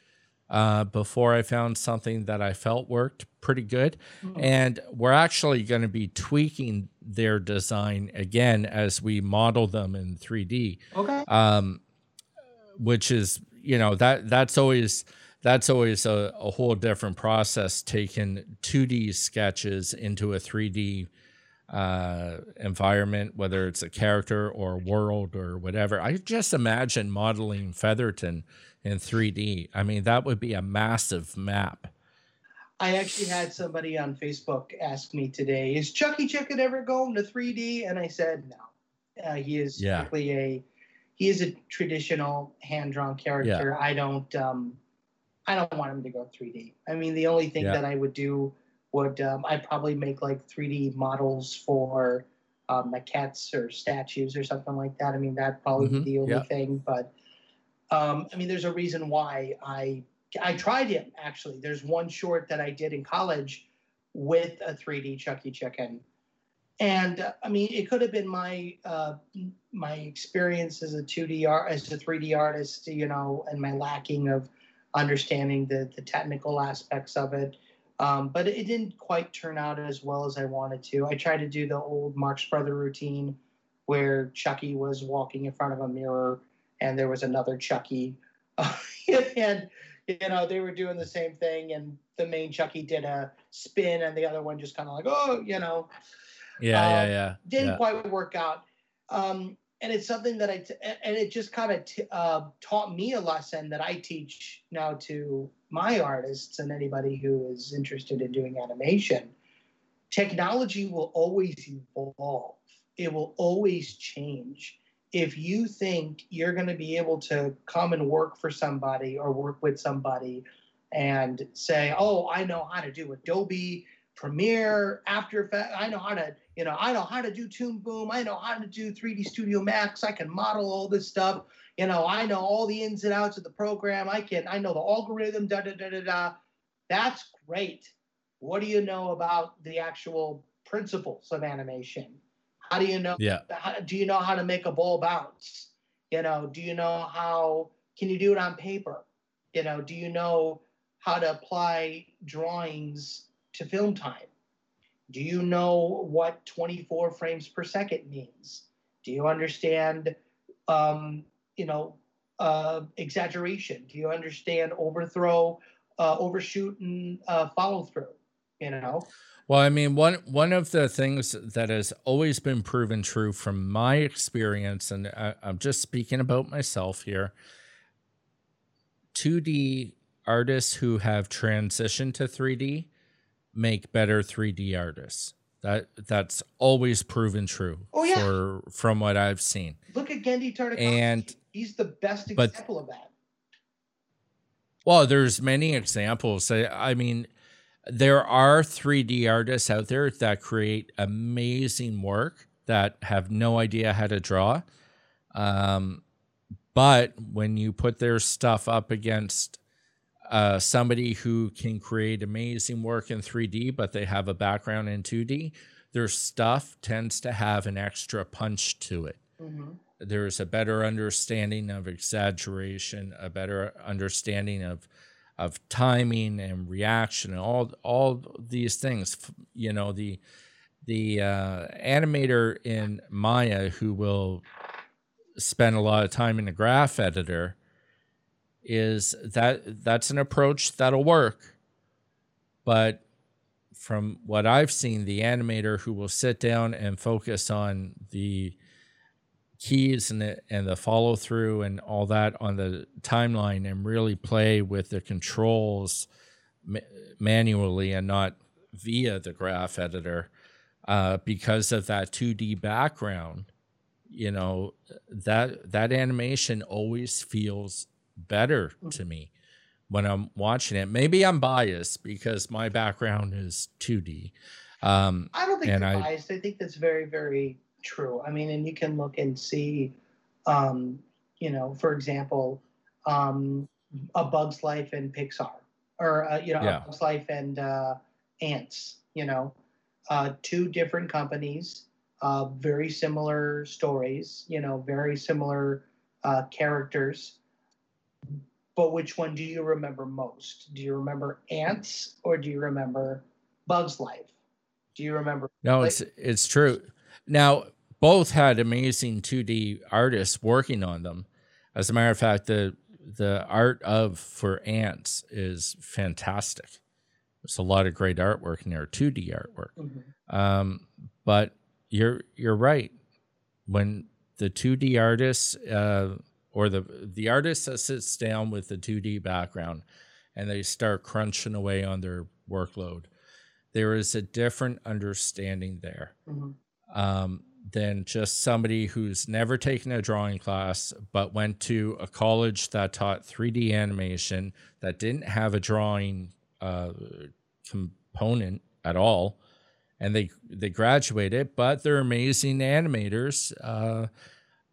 uh, before I found something that I felt worked pretty good. Mm-hmm. And we're actually going to be tweaking their design again as we model them in 3D. Okay. Um, which is you know that that's always that's always a, a whole different process taking 2D sketches into a 3D uh, environment, whether it's a character or world or whatever. I just imagine modeling Featherton in 3D. I mean, that would be a massive map. I actually had somebody on Facebook ask me today, "Is Chucky Chicken ever going to 3D?" And I said, "No. Uh, he is yeah. strictly a he is a traditional hand drawn character. Yeah. I don't um, I don't want him to go 3D. I mean, the only thing yeah. that I would do would um, I'd probably make like 3D models for um, maquettes or statues or something like that. I mean, that'd probably mm-hmm. be the only yeah. thing. But um, I mean, there's a reason why I I tried him actually. There's one short that I did in college with a 3D Chucky Chicken. And uh, I mean, it could have been my uh, my experience as a 2D art, as a 3D artist, you know, and my lacking of understanding the, the technical aspects of it. Um, but it didn't quite turn out as well as I wanted to. I tried to do the old Marx Brother routine where Chucky was walking in front of a mirror and there was another Chucky. and, you know, they were doing the same thing. And the main Chucky did a spin and the other one just kind of like, oh, you know. Yeah, um, yeah, yeah. Didn't yeah. quite work out. Um, and it's something that I t- and it just kind of t- uh, taught me a lesson that I teach now to my artists and anybody who is interested in doing animation. Technology will always evolve. It will always change. If you think you're going to be able to come and work for somebody or work with somebody and say, "Oh, I know how to do Adobe Premiere, After Effects. I know how to, you know, I know how to do Toon Boom. I know how to do 3D Studio Max. I can model all this stuff. You know, I know all the ins and outs of the program. I can, I know the algorithm. Da da da da da. That's great. What do you know about the actual principles of animation? How do you know? Yeah. How, do you know how to make a ball bounce? You know, do you know how? Can you do it on paper? You know, do you know how to apply drawings to film time? Do you know what 24 frames per second means? Do you understand, um, you know, uh, exaggeration? Do you understand overthrow, uh, overshoot, and uh, follow through? You know. Well, I mean, one one of the things that has always been proven true from my experience, and I, I'm just speaking about myself here. 2D artists who have transitioned to 3D make better 3D artists. That that's always proven true. Oh yeah. For from what I've seen. Look at Genndy Tartakovsky. And he's the best example but, of that. Well, there's many examples. I, I mean, there are 3D artists out there that create amazing work that have no idea how to draw. Um, but when you put their stuff up against uh, somebody who can create amazing work in 3D, but they have a background in 2D, their stuff tends to have an extra punch to it. Mm-hmm. There's a better understanding of exaggeration, a better understanding of of timing and reaction, and all all these things. You know, the the uh, animator in Maya who will spend a lot of time in the graph editor is that that's an approach that'll work but from what i've seen the animator who will sit down and focus on the keys and the and the follow through and all that on the timeline and really play with the controls ma- manually and not via the graph editor uh, because of that 2D background you know that that animation always feels better to me when I'm watching it. Maybe I'm biased because my background is 2D. Um, I don't think you're I- biased. I think that's very, very true. I mean, and you can look and see, um, you know, for example, um, A Bug's Life and Pixar, or uh, you know, Yeah. A Bug's Life and uh, Antz. You know, uh, two different companies, uh, very similar stories. You know, very similar uh, characters. But which one do you remember most? Do you remember Antz or do you remember Bug's Life? Do you remember? no, it's it's true. Now both had amazing 2D artists working on them. As a matter of fact, the the art of for Antz is fantastic. There's a lot of great artwork in there, 2D artwork. Mhm. Um, but you're you're right. When the 2D artists uh, or the the artist that sits down with the 2D background and they start crunching away on their workload, there is a different understanding there Mhm. Um, than just somebody who's never taken a drawing class but went to a college that taught 3D animation that didn't have a drawing uh, component at all, and they they graduated, but they're amazing animators. Uh,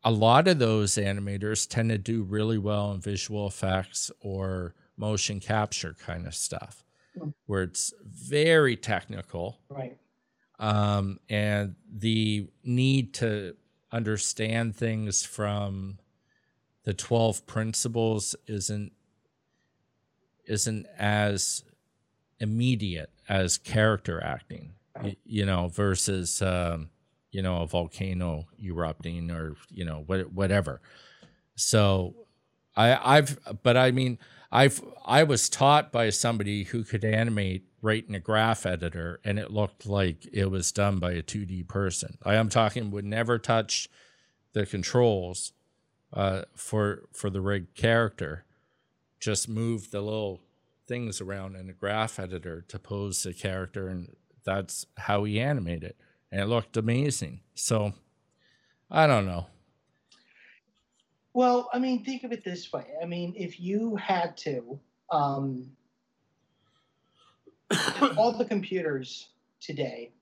a lot of those animators tend to do really well in visual effects or motion capture kind of stuff, Mm. where it's very technical Right. Um, and the need to understand things from the 12 principles isn't isn't as immediate as character acting y- you know versus um, you know a volcano erupting or you know what, whatever. So i i've but i mean i've i was taught by somebody who could animate right in a graph editor and it looked like it was done by a 2d person. I am talking would never touch the controls uh, for for the rig character. Just move the little things around in a graph editor to pose the character and that's how he animated and it looked amazing. So i don't know Well, I mean, think of it this way. I mean, if you had to, um, all the computers today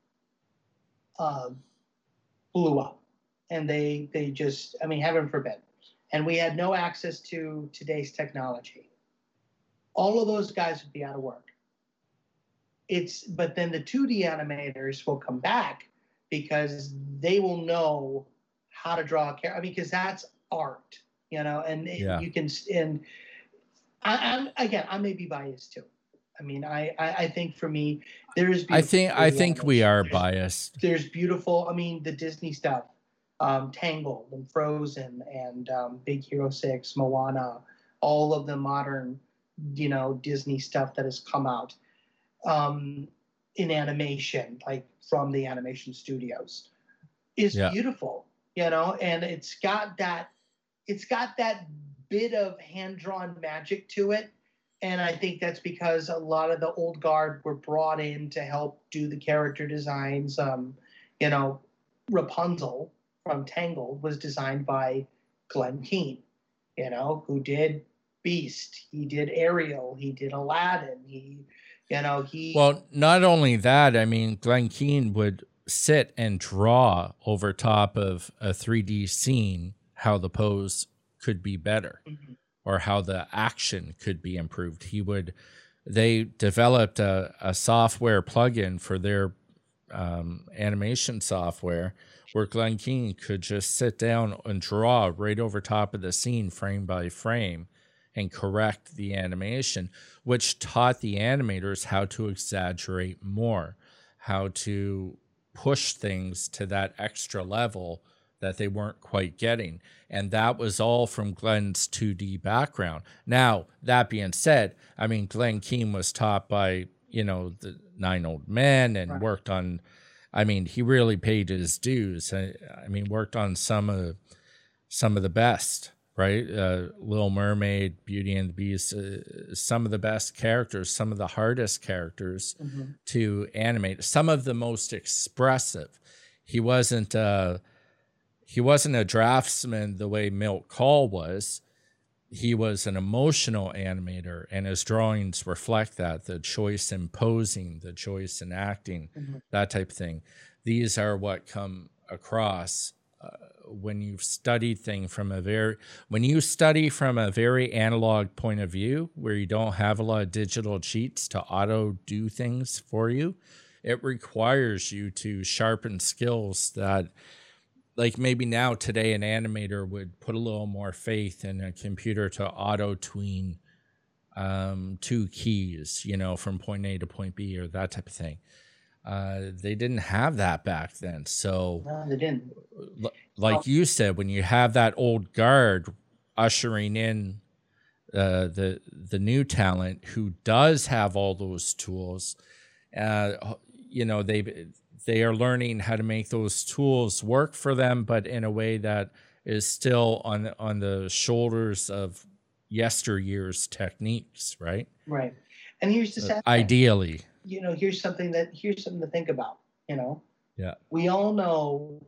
uh, blew up, and they they just, I mean, heaven forbid, and we had no access to today's technology. All of those guys would be out of work. It's but then the 2D animators will come back because they will know how to draw a character. I mean, because that's art, you know, and Yeah. you can and I, I'm again, I may be biased too. I mean, I I, I think for me, there is. i think i think we are There's- biased there's beautiful i mean the disney stuff um, tangled and frozen and um, big hero 6 moana all of the modern you know disney stuff that has come out um, in animation like from the animation studios is Yeah. beautiful you know and it's got that it's got that bit of hand drawn magic to it and I think that's because a lot of the old guard were brought in to help do the character designs. Um, you know, Rapunzel from Tangled was designed by Glenn Keane, you know, who did Beast, he did Ariel, he did Aladdin, he, you know, he. Well, not only that, I mean, Glenn Keane would sit and draw over top of a 3D scene how the pose could be better Mhm. or how the action could be improved. He would, they developed a, a software plugin for their um, animation software where Glenn Keane could just sit down and draw right over top of the scene, frame by frame, and correct the animation, which taught the animators how to exaggerate more, how to push things to that extra level that they weren't quite getting. And that was all from Glenn's 2D background. Now, that being said, I mean, Glenn Keane was taught by, you know, the Nine Old Men and Right. worked on, I mean, he really paid his dues. I, I mean, worked on some of some of the best, right? Uh, Little Mermaid, Beauty and the Beast, uh, some of the best characters, some of the hardest characters Mhm. to animate, some of the most expressive. He wasn't uh he wasn't a draftsman the way Milt Kahl was. He was an emotional animator, and his drawings reflect that the choice in posing, the choice in acting, Mhm. that type of thing. These are what come across uh, when you've studied thing from a very when you study from a very analog point of view where you don't have a lot of digital cheats to auto do things for you it requires you to sharpen skills that like maybe now today an animator would put a little more faith in a computer to auto tween um, two keys you know from point a to point b or that type of thing uh, they didn't have that back then so No, they didn't. l- like you said, when you have that old guard ushering in uh, the the new talent who does have all those tools, uh, you know they they are learning how to make those tools work for them, but in a way that is still on on the shoulders of yesteryear's techniques, right? Right. And here's the Uh, sad thing. ideally, you know, here's something that here's something to think about. You know, Yeah. We all know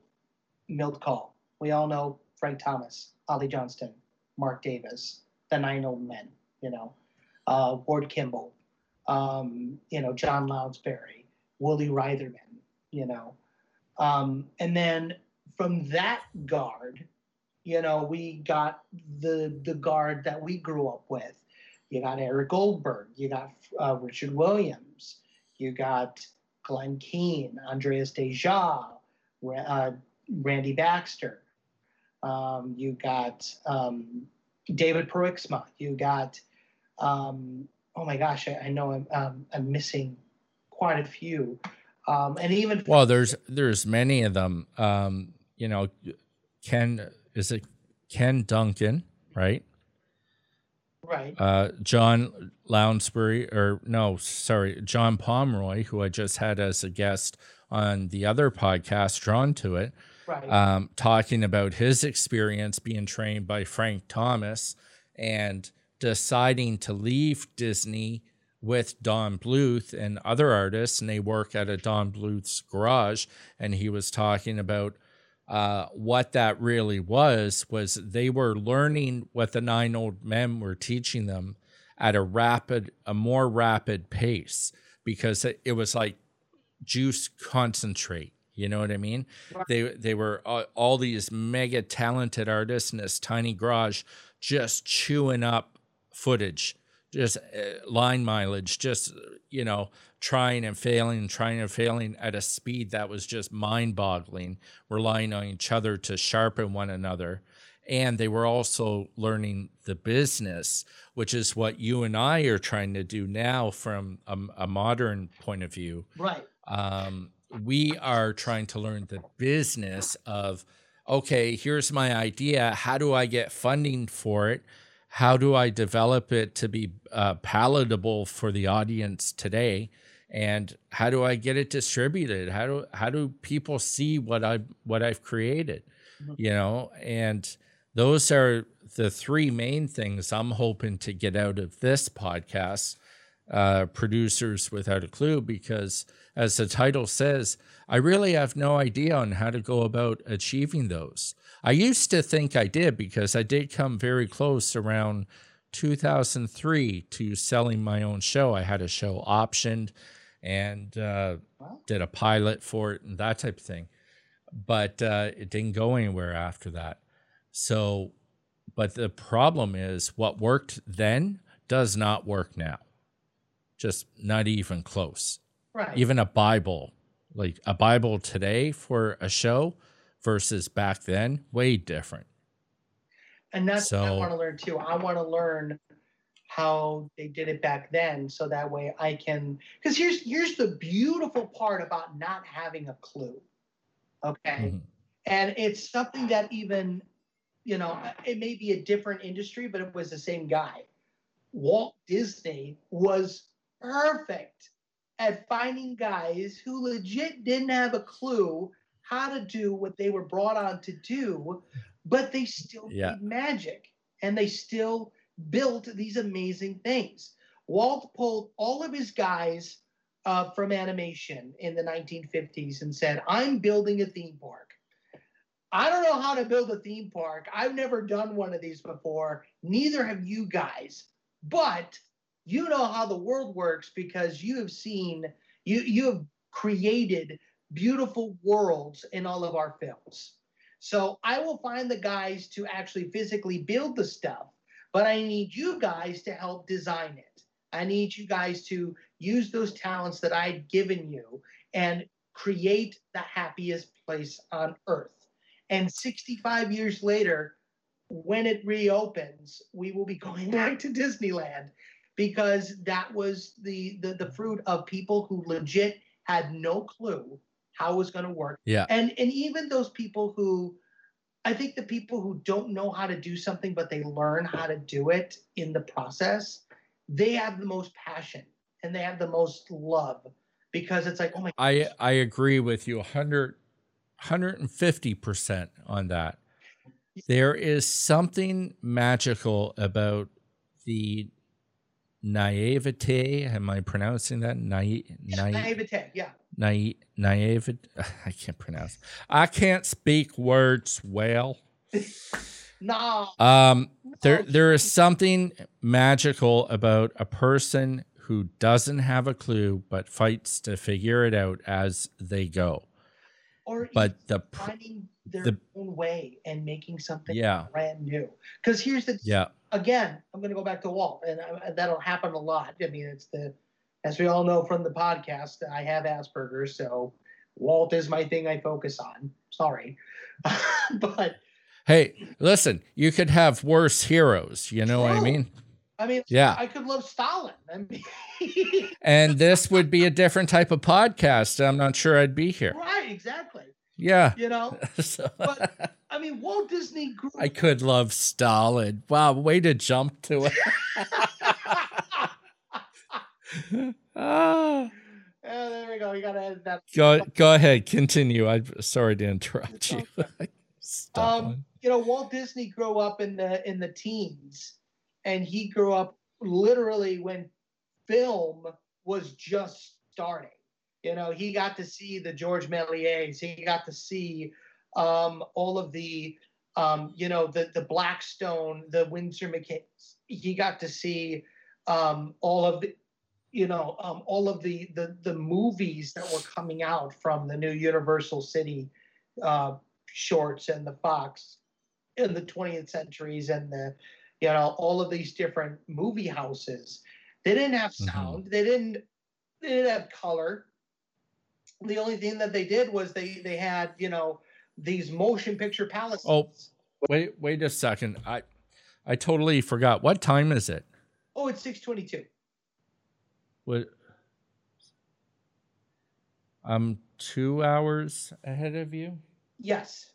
Milt Kahl. We all know Frank Thomas, Ollie Johnston, Marc Davis, the Nine Old Men. You know, uh, Ward Kimball. Um, you know, John Lounsbery, Willie Reitherman. You know, um, and then from that guard, you know, we got the the guard that we grew up with. You got Eric Goldberg. You got uh, Richard Williams. You got Glenn Keane, Andreas Deja, uh, Randy Baxter. Um, you got um, David Pruiksma. You got, um, oh my gosh, I, I know I'm, um, I'm missing quite a few. Um, and even well, there's there's many of them. Um, you know, Ken is it Ken Duncan, right? right, uh, John Lounsbery, or no, sorry, John Pomeroy, who I just had as a guest on the other podcast, Drawn to It, right, um, talking about his experience being trained by Frank Thomas and deciding to leave Disney with Don Bluth and other artists, and they work at a Don Bluth's garage. And he was talking about uh, what that really was was they were learning what the nine old men were teaching them at a rapid, a more rapid pace because it, it was like juice concentrate. You know what I mean? They they were all, all these mega talented artists in this tiny garage just chewing up footage, just uh, line mileage, just you know trying and failing, trying and failing at a speed that was just mind-boggling, relying on each other to sharpen one another. And they were also learning the business, which is what you and I are trying to do now from a, a modern point of view. Right, um, we are trying to learn the business of okay here's my idea. How do i get funding for it how do i develop it to be uh, palatable for the audience today and how do i get it distributed how do how do people see what i what i've created Mhm. you know and those are the three main things i'm hoping to get out of this podcast uh, producers without a clue because, as the title says, I really have no idea on how to go about achieving those. I used to think I did because I did come very close around 2003 to selling my own show. I had a show optioned and uh, did a pilot for it and that type of thing. But uh, it didn't go anywhere after that. So but the problem is what worked then does not work now. Just not even close. Right. Even a Bible, like a Bible today for a show versus back then, way different. and that's what I want to learn too. I want to learn how they did it back then, so that way I can. Because here's here's the beautiful part about not having a clue. Okay. Mhm. and it's something that even you know it may be a different industry but it was the same guy walt disney was perfect at finding guys who legit didn't have a clue how to do what they were brought on to do but they still Yeah. did magic and they still built these amazing things walt pulled all of his guys uh, from animation in the 1950s and said i'm building a theme park I don't know how to build a theme park. I've never done one of these before. Neither have you guys. But you know how the world works because you have seen you you have created beautiful worlds in all of our films. So I will find the guys to actually physically build the stuff, but I need you guys to help design it. I need you guys to use those talents that I've given you and create the happiest place on earth. And 65 years later, when it reopens, we will be going back to Disneyland because that was the the, the fruit of people who legit had no clue how it was going to work. Yeah. And and even those people who I think the people who don't know how to do something but they learn how to do it in the process, they have the most passion and they have the most love because it's like, oh my I I agree with you 100 150% on that. There is something magical about the naivete. Am I pronouncing that? Naive, naivete, yeah. Naive, naive. I can't pronounce. I can't speak words well. No. Um, there, there is something magical about a person who doesn't have a clue but fights to figure it out as they go. or But the, finding their the- own way and making something yeah, brand new. Because here's the yeah, again, I'm going to go back to Walt, and I, that'll happen a lot. I mean, it's the as we all know from the podcast, I have Asperger's, so Walt is my thing I focus on. Sorry, but Hey, listen, you could have worse heroes. You know what I mean? I mean, Yeah. I could love Stalin. I mean, And this would be a different type of podcast. I'm not sure I'd be here. right, exactly. Yeah. You know, So- But- I mean, Walt Disney grew. I could love Stalin. Wow, way to jump to it. Ah, Oh, there we go. We gotta edit that. go go ahead, continue. I'm sorry to interrupt you. Um, you know, Walt Disney grew up in the in the teens, and he grew up literally when film was just starting. You know, he got to see the George Méliès. He got to see um, all of the, um, you know, the the Blackstone, the Winsor McCays. He got to see um, all of the, you know, um, all of the, the the movies that were coming out from the new Universal City uh, shorts and the Fox in the 20th centuries and the you know all of these different movie houses they didn't have Mhm. sound they didn't they didn't have color the only thing that they did was they they had you know these motion picture palaces Oh. Wait, wait a second. I I totally forgot. What time is it? oh it's 622 What? I'm two hours ahead of you. yes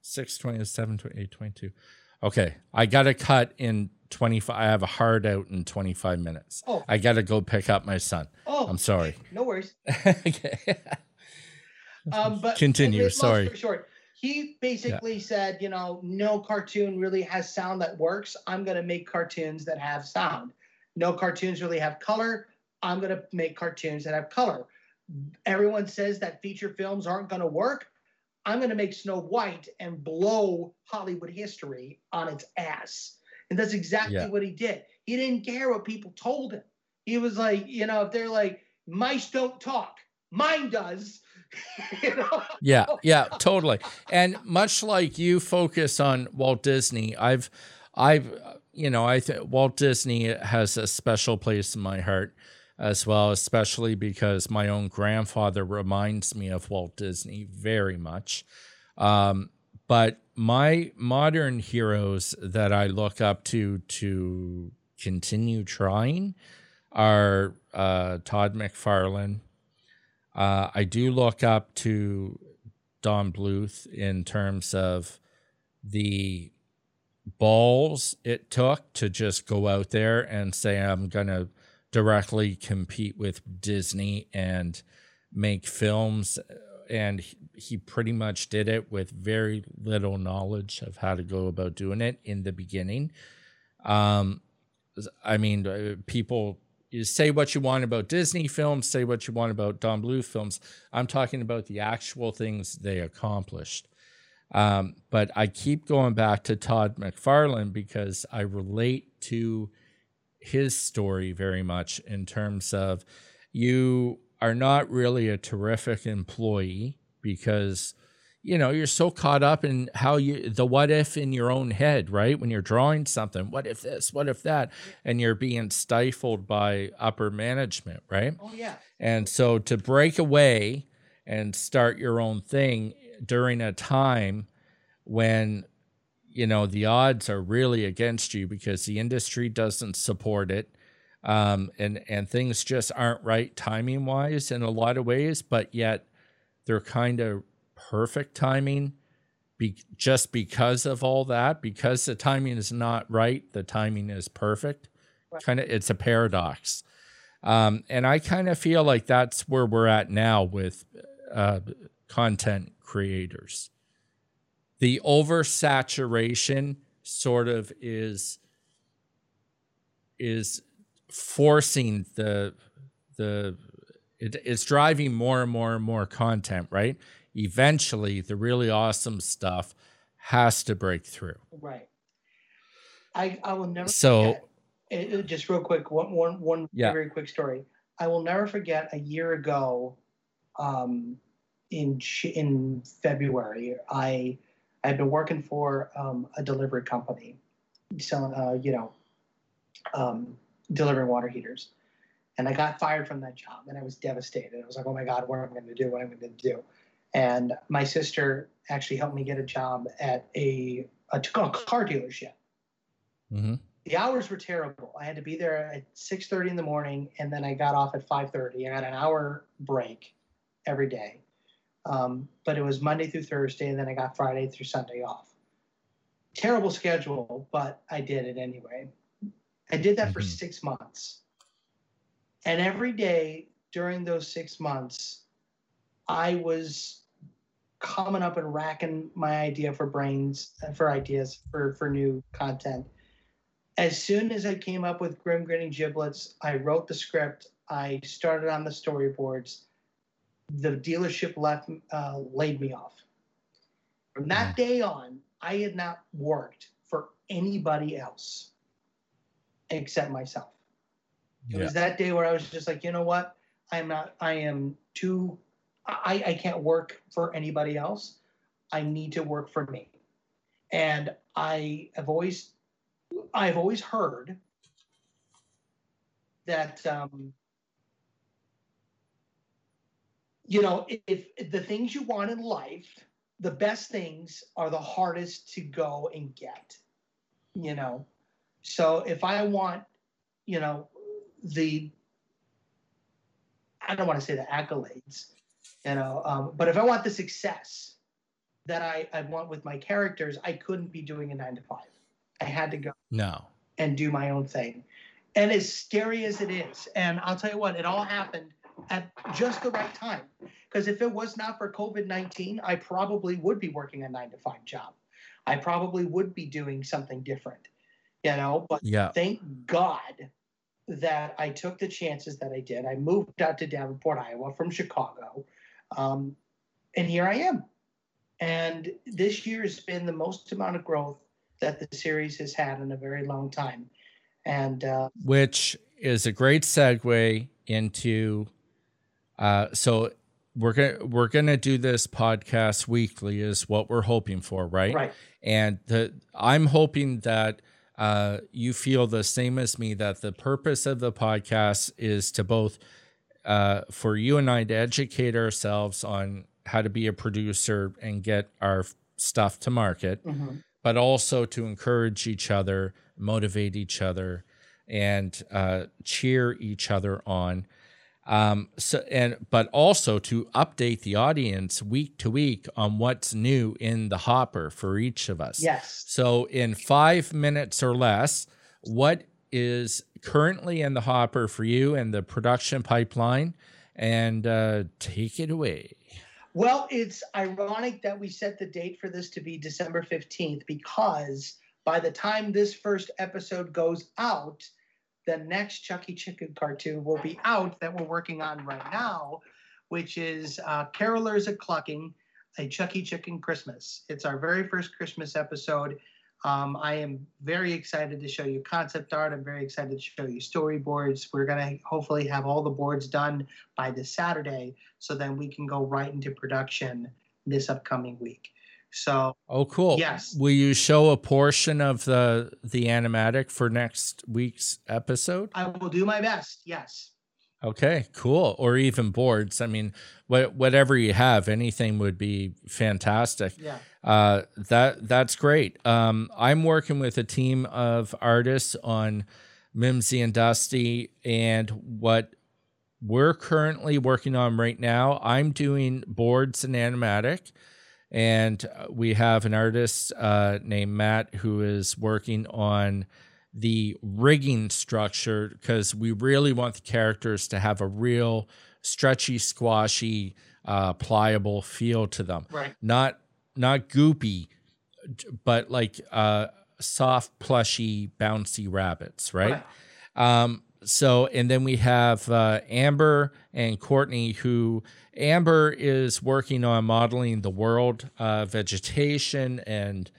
Six twenty to seven twenty eight twenty two. Okay, I got to cut in twenty five. I have a hard out in twenty five minutes. oh I got to go pick up my son. oh I'm sorry. no worries okay. um but Continue, sorry. short he basically said you know no cartoon really has sound that works i'm going to make cartoons that have sound no cartoons really have color. I'm going to make cartoons that have color. Everyone says that feature films aren't going to work. I'm going to make snow white and blow hollywood history on its ass. And that's exactly Yeah. what he did. He didn't care what people told him. He was like you know if they're like mice don't talk mine does. You know? Yeah, yeah, totally. And much like you focus on Walt Disney, I've, I've, you know, I think Walt Disney has a special place in my heart as well, especially because my own grandfather reminds me of Walt Disney very much. Um, but my modern heroes that I look up to to continue trying are uh, Todd McFarlane. Uh, I do look up to Don Bluth in terms of the balls it took to just go out there and say, I'm going to directly compete with Disney and make films. And he, pretty much did it with very little knowledge of how to go about doing it in the beginning. Um, I mean, uh, people you say what you want about Disney films, say what you want about Don Bluth films. I'm talking about the actual things they accomplished. Um, but I keep going back to Todd McFarlane because I relate to his story very much in terms of you are not really a terrific employee because you know you're so caught up in how you the what if in your own head right? When you're drawing something what if this what if that? And you're being stifled by upper management right? Oh yeah. and so to break away and start your own thing during a time when you know the odds are really against you because the industry doesn't support it um, and and things just aren't right timing wise in a lot of ways but yet they're kind of perfect timing be, just because of all that because the timing is not right the timing is perfect Right. kind of it's a paradox um, and i kind of feel like that's where we're at now with uh, content creators the oversaturation sort of is is forcing the the it, it's driving more and more and more content right eventually the really awesome stuff has to break through Right. I I will never So- forget, it- it- just real quick one one one Yeah. very quick story. I will never forget a year ago, um, in in February, I I had been working for um, a delivery company, selling uh, you know, um, delivering water heaters, and I got fired from that job, and I was devastated. I was like, oh my god, what am I going to do? What am I going to do? And my sister actually helped me get a job at a a, car dealership. hmm The hours were terrible. I had to be there at 6:30 in the morning, and then I got off at 5:30. I had an hour break every day, um, but it was Monday through Thursday, and then I got Friday through Sunday off. Terrible schedule, but I did it anyway. I did that for Mhm. six months, and every day during those six months, I was coming up and racking my idea for brains for ideas for for new content as soon as I came up with Grim Grinning Giblets, I wrote the script. I started on the storyboards. The dealership left, uh, laid me off. From that day on, I had not worked for anybody else except myself. It Yeah. was that day where I was just like, you know what? I'm not. I am too. I I can't work for anybody else. I need to work for me. And I have always, I've always heard that, um, you know, if, if the things you want in life, the best things are the hardest to go and get. You know, so if I want, you know, the I don't want to say the accolades, you know, um, but if I want the success that I, I want with my characters, I couldn't be doing a nine to five. I had to go no and do my own thing. And as scary as it is, and I'll tell you what, it all happened at just the right time. Because if it was not for COVID 19, I probably would be working a nine to five job. I probably would be doing something different, you know, but yeah thank God that I took the chances that I did. I moved out to Davenport, Iowa from Chicago. Um, and here I am. And this year has been the most amount of growth that the series has had in a very long time. And uh, which is a great segue into uh, so we're gonna we're gonna do this podcast weekly is what we're hoping for, right? Right. And the I'm hoping that uh, you feel the same as me that the purpose of the podcast is to both uh, for you and I to educate ourselves on how to be a producer and get our stuff to market, Mhm. but also to encourage each other, motivate each other, and uh, cheer each other on. Um, so and but also to update the audience week to week on what's new in the hopper for each of us. Yes. So in five minutes or less, what is currently in the hopper for you and the production pipeline? And uh, take it away. Well, it's ironic that we set the date for this to be December 15th because by the time this first episode goes out, the next Chucky Chicken cartoon will be out that we're working on right now, which is uh, Carolers a Clucking, a Chucky Chicken Christmas. It's our very first Christmas episode. Um, I am very excited to show you concept art. I'm very excited to show you storyboards. We're going to hopefully have all the boards done by this Saturday so then we can go right into production this upcoming week. So, Oh, cool. Yes. Will you show a portion of the the animatic for next week's episode? I will do my best. Yes. Okay, cool. Or even boards. I mean, what whatever you have, anything would be fantastic. Yeah. Uh, that that's great. Um, I'm working with a team of artists on Mimsy and Dusty, and what we're currently working on right now. I'm doing boards and animatic, and uh, we have an artist uh, named Matt who is working on the rigging structure because we really want the characters to have a real stretchy, squashy, uh, pliable feel to them Right. not not goopy, but like uh, soft, plushy, bouncy rabbits, right? Um, so, and then we have uh, Amber and Courtney, who Amber is working on modeling the world, uh, vegetation, and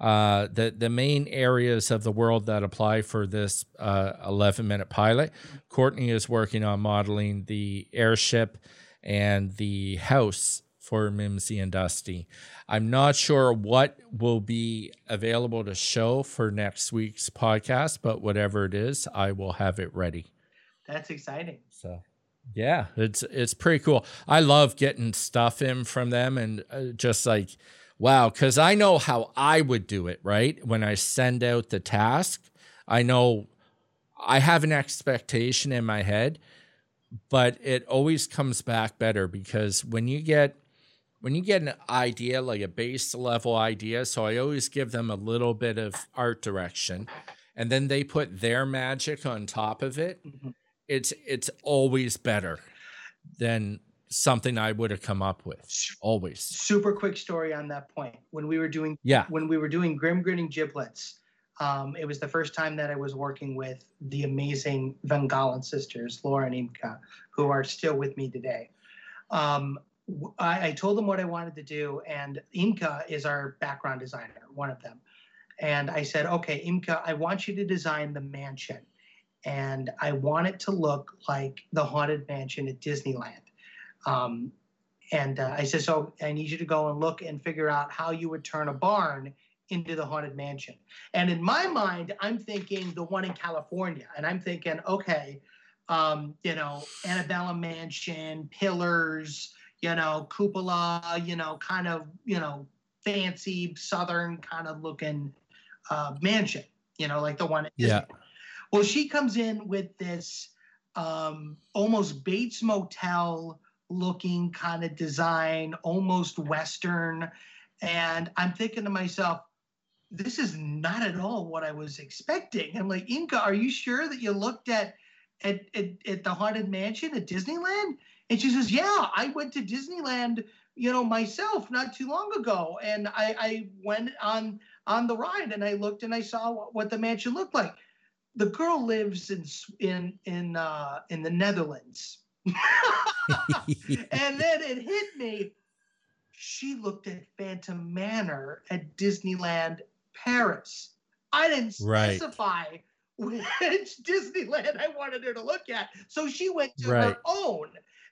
uh, the the main areas of the world that apply for this uh, 11 minute pilot. Courtney is working on modeling the airship and the house for Mimsy and Dusty. I'm not sure what will be available to show for next week's podcast, but whatever it is, I will have it ready. That's exciting. So, yeah, it's it's pretty cool. I love getting stuff in from them and uh, just like wow, cuz I know how I would do it, right? When I send out the task, I know I have an expectation in my head, but it always comes back better because when you get when you get an idea like a base level idea so i always give them a little bit of art direction and then they put their magic on top of it Mhm. it's it's always better than something i would have come up with always Super quick story on that point. When we were doing yeah when we were doing Grim Grinning Giblets, um, it was the first time that I was working with the amazing Van Galen sisters, Laura and Imka, who are still with me today. Um, I, I told them what I wanted to do, and Imka is our background designer, one of them. And I said, okay, Imka, I want you to design the mansion, and I want it to look like the Haunted Mansion at Disneyland. Um, and uh, I said, so I need you to go and look and figure out how you would turn a barn into the haunted mansion. And in my mind, I'm thinking the one in California, and I'm thinking, okay, um, you know, antebellum Mansion, pillars, you know, cupola, you know, kind of, you know, fancy southern kind of looking uh, mansion, you know, like the one Yeah. Well, she comes in with this um, almost Bates Motel looking kind of design, almost Western. And I'm thinking to myself, this is not at all what I was expecting. I'm like, Inka, are you sure that you looked at at, at, at the Haunted Mansion at Disneyland? And she says, Yeah, I went to Disneyland, you know, myself not too long ago. And I, I went on on the ride and I looked and I saw what, what the mansion looked like. The girl lives in in in uh, in the Netherlands. and then it hit me. She looked at Phantom Manor at Disneyland Paris. I didn't Right. specify which Disneyland I wanted her to look at. So she went to her own.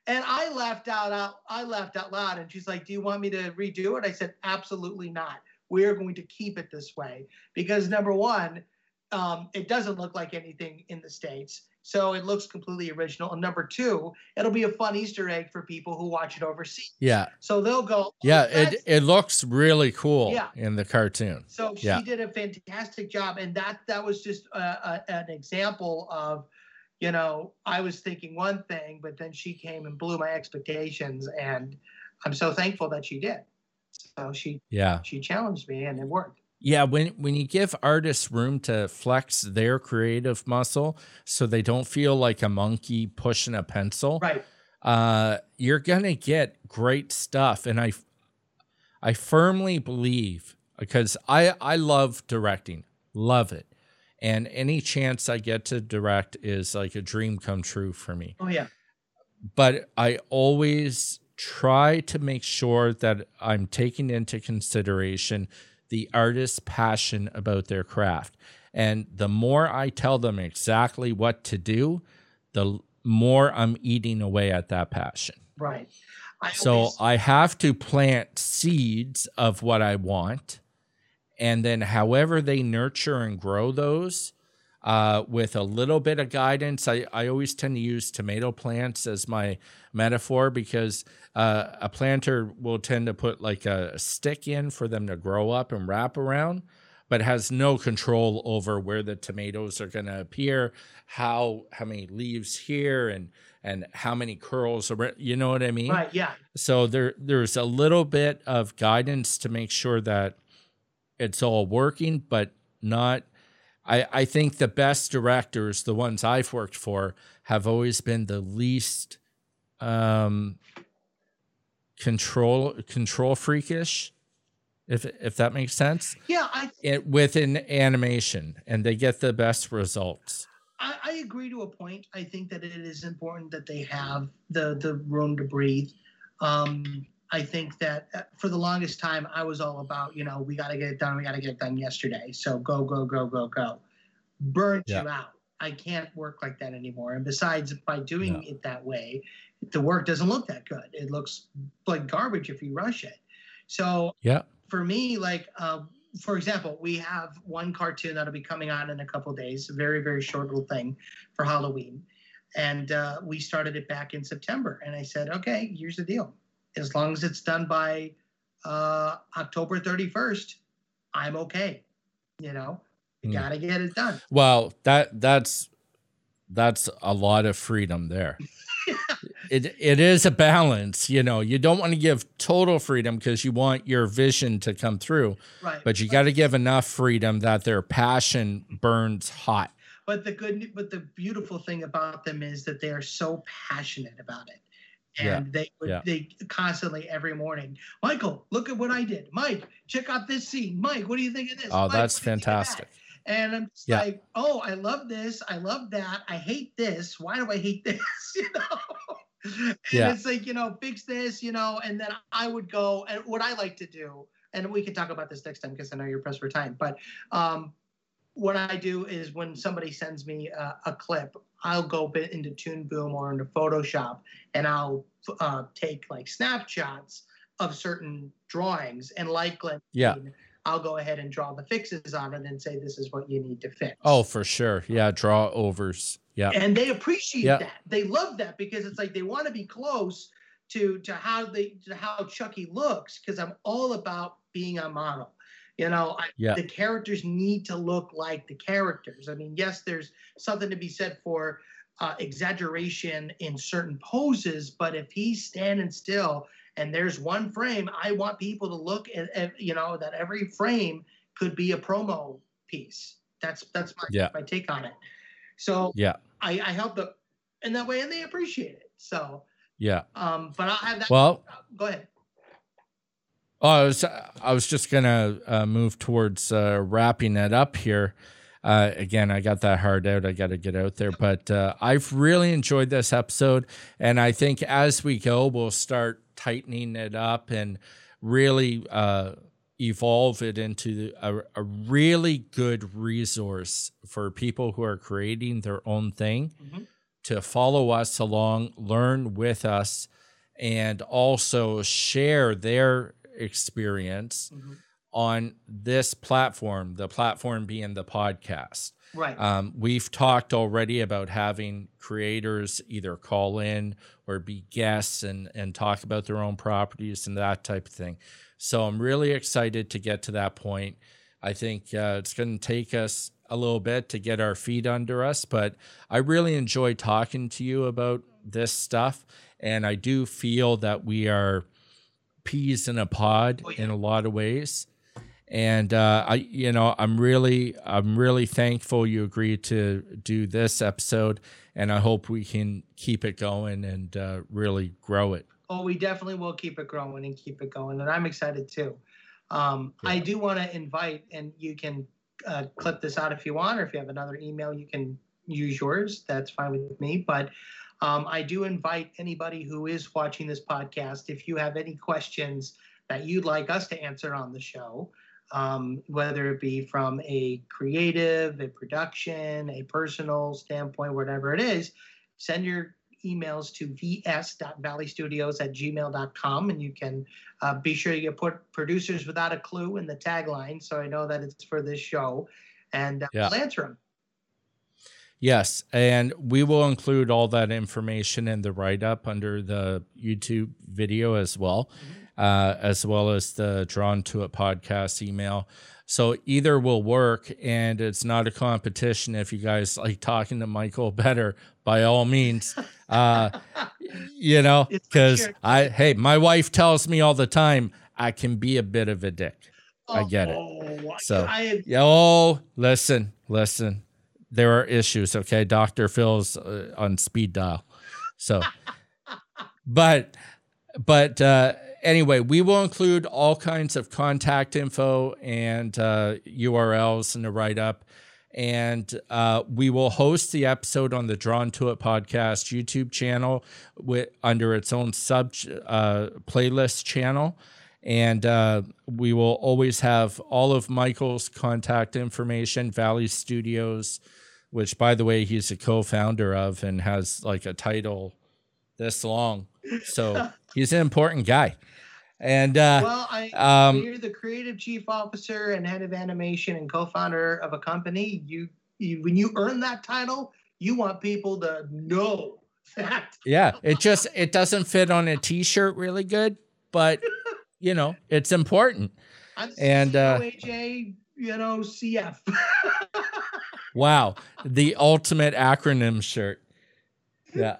And I laughed out, out I laughed out loud and she's like, "Do you want me to redo it?" I said, "Absolutely not. We are going to keep it this way because number 1, um, it doesn't look like anything in the states. So it looks completely original. And number two, it'll be a fun Easter egg for people who watch it overseas. Yeah. So they'll go. "Oh, Yeah, it it looks really cool Yeah. in the cartoon. So she Yeah. did a fantastic job, and that that was just a, a, an example of, you know, I was thinking one thing, but then she came and blew my expectations, and I'm so thankful that she did. So she Yeah. she challenged me, and it worked. Yeah, when when you give artists room to flex their creative muscle so they don't feel like a monkey pushing a pencil, Right. uh, you're gonna get great stuff. And I, I firmly believe because I I love directing, love it, and any chance I get to direct is like a dream come true for me. Oh yeah. But I always try to make sure that I'm taking into consideration the artist's passion about their craft. And the more I tell them exactly what to do, the more I'm eating away at that passion. Right. I So always- I have to plant seeds of what I want. And then, however, they nurture and grow those uh, with a little bit of guidance. I, I always tend to use tomato plants as my metaphor because uh, a planter will tend to put like a stick in for them to grow up and wrap around, but has no control over where the tomatoes are going to appear, how how many leaves here, and and how many curls. Are, you know what I mean? right. Yeah. So there there's a little bit of guidance to make sure that it's all working, but not I, I think the best directors, the ones I've worked for, have always been the least um control control freakish, if if that makes sense. Yeah. I It within animation and they get the best results. I, I agree to a point. I think that it is important that they have the the room to breathe. Um, I think that uh, for the longest time, I was all about you know we got to get it done. We got to get it done yesterday. So go go go go go. Burnt Yeah. you out. I can't work like that anymore. And besides, by doing No. it that way, the work doesn't look that good. It looks like garbage if you rush it. So Yeah. for me, like, uh, for example, we have one cartoon that'll be coming out in a couple days, a very, very short little thing for Halloween. And uh, we started it back in September. And I said, okay, here's the deal. As long as it's done by uh, October 31st, I'm okay. You know, you Hmm. got to get it done. Well, that that's that's a lot of freedom there. it it is a balance, you know. You don't want to give total freedom because you want your vision to come through, Right. but you got to give enough freedom that their passion burns hot. But the good, but the beautiful thing about them is that they are so passionate about it, Yeah, and they would yeah. they constantly every morning. Michael, look at what I did. Mike, check out this scene. Mike, what do you think of this? Oh, Mike, that's what do you think of that?" fantastic. And I'm just Yeah. like, oh, I love this. I love that. I hate this. Why do I hate this? you know. And Yeah. it's like, you know, fix this, you know, and then I would go and what I like to do, and we can talk about this next time because I know you're pressed for time. But um, what I do is when somebody sends me a, a clip, I'll go into Toon Boom or into Photoshop, and I'll uh, take like snapshots of certain drawings, and like Yeah. I'll go ahead and draw the fixes on it and say this is what you need to fix. Oh, for sure. Yeah, draw overs. Yeah. and they appreciate Yeah. that. They love that because it's like they want to be close to to how they to how Chucky looks because I'm all about being a model. You know, I, Yeah. the characters need to look like the characters. I mean, yes, there's something to be said for uh, exaggeration in certain poses, but if he's standing still and there's one frame, I want people to look at, at you know that every frame could be a promo piece. That's that's my Yeah. my take on it. So Yeah. I, I help them in that way and they appreciate it. So, Yeah. um, but I'll have that. Well, go ahead. Oh, I was I was just gonna uh, move towards uh, wrapping it up here. Uh, again, I got that hard out. I got to get out there, but uh, I've really enjoyed this episode, and I think as we go, we'll start tightening it up and really uh, evolve it into a, a really good resource for people who are creating their own thing Mhm. to follow us along, learn with us, and also share their experience Mhm. On this platform, the platform being the podcast. Right. Um, we've talked already about having creators either call in or be guests and, and talk about their own properties and that type of thing. So I'm really excited to get to that point. I think uh, it's going to take us a little bit to get our feet under us, but I really enjoy talking to you about this stuff. And I do feel that we are peas in a pod Oh, yeah. in a lot of ways and uh, I, you know, I'm really, I'm really thankful you agreed to do this episode, and I hope we can keep it going and uh, really grow it. Oh, we definitely will keep it growing and keep it going, and I'm excited too. Um, I do want to invite, and you can uh, clip this out if you want, or if you have another email, you can use yours. That's fine with me. But um, I do invite anybody who is watching this podcast, if you have any questions that you'd like us to answer on the show, um, whether it be from a creative, a production, a personal standpoint, whatever it is, send your emails to vs.valleystudios at gmail.com and you can uh, be sure you put producers without a clue in the tagline so I know that it's for this show and uh, Yeah. I'll answer them. Yes, and we will include all that information in the write up under the YouTube video as well, uh, as well as the Drawn to It podcast email. So either will work, and it's not a competition. If you guys like talking to Michael better, by all means, uh, you know, because I hey, my wife tells me all the time I can be a bit of a dick. I get it. Oh, So- I, Yeah, Oh, listen, listen. There are issues, okay? Dr. Phil's uh, on speed dial. So, but, but uh, anyway, we will include all kinds of contact info and uh, URLs in the write up. And uh, we will host the episode on the Drawn to It podcast YouTube channel with, under its own sub uh, playlist channel and uh, we will always have all of Michael's contact information, Valley Studios, which, by the way, he's a co-founder of and has like a title this long, so he's an important guy. And uh, well, I, um, you're the creative chief officer and head of animation and co-founder of a company. You, you when you earn that title, you want people to know that. yeah, it just it doesn't fit on a T-shirt really good, but you know it's important. I'm And, uh, you know, CF. Wow, the ultimate acronym shirt. Yeah,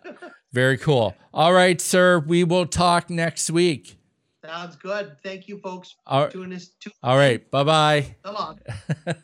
very cool. All right, sir, we will talk next week. Sounds good. Thank you, folks, All for doing this all right, bye bye. long.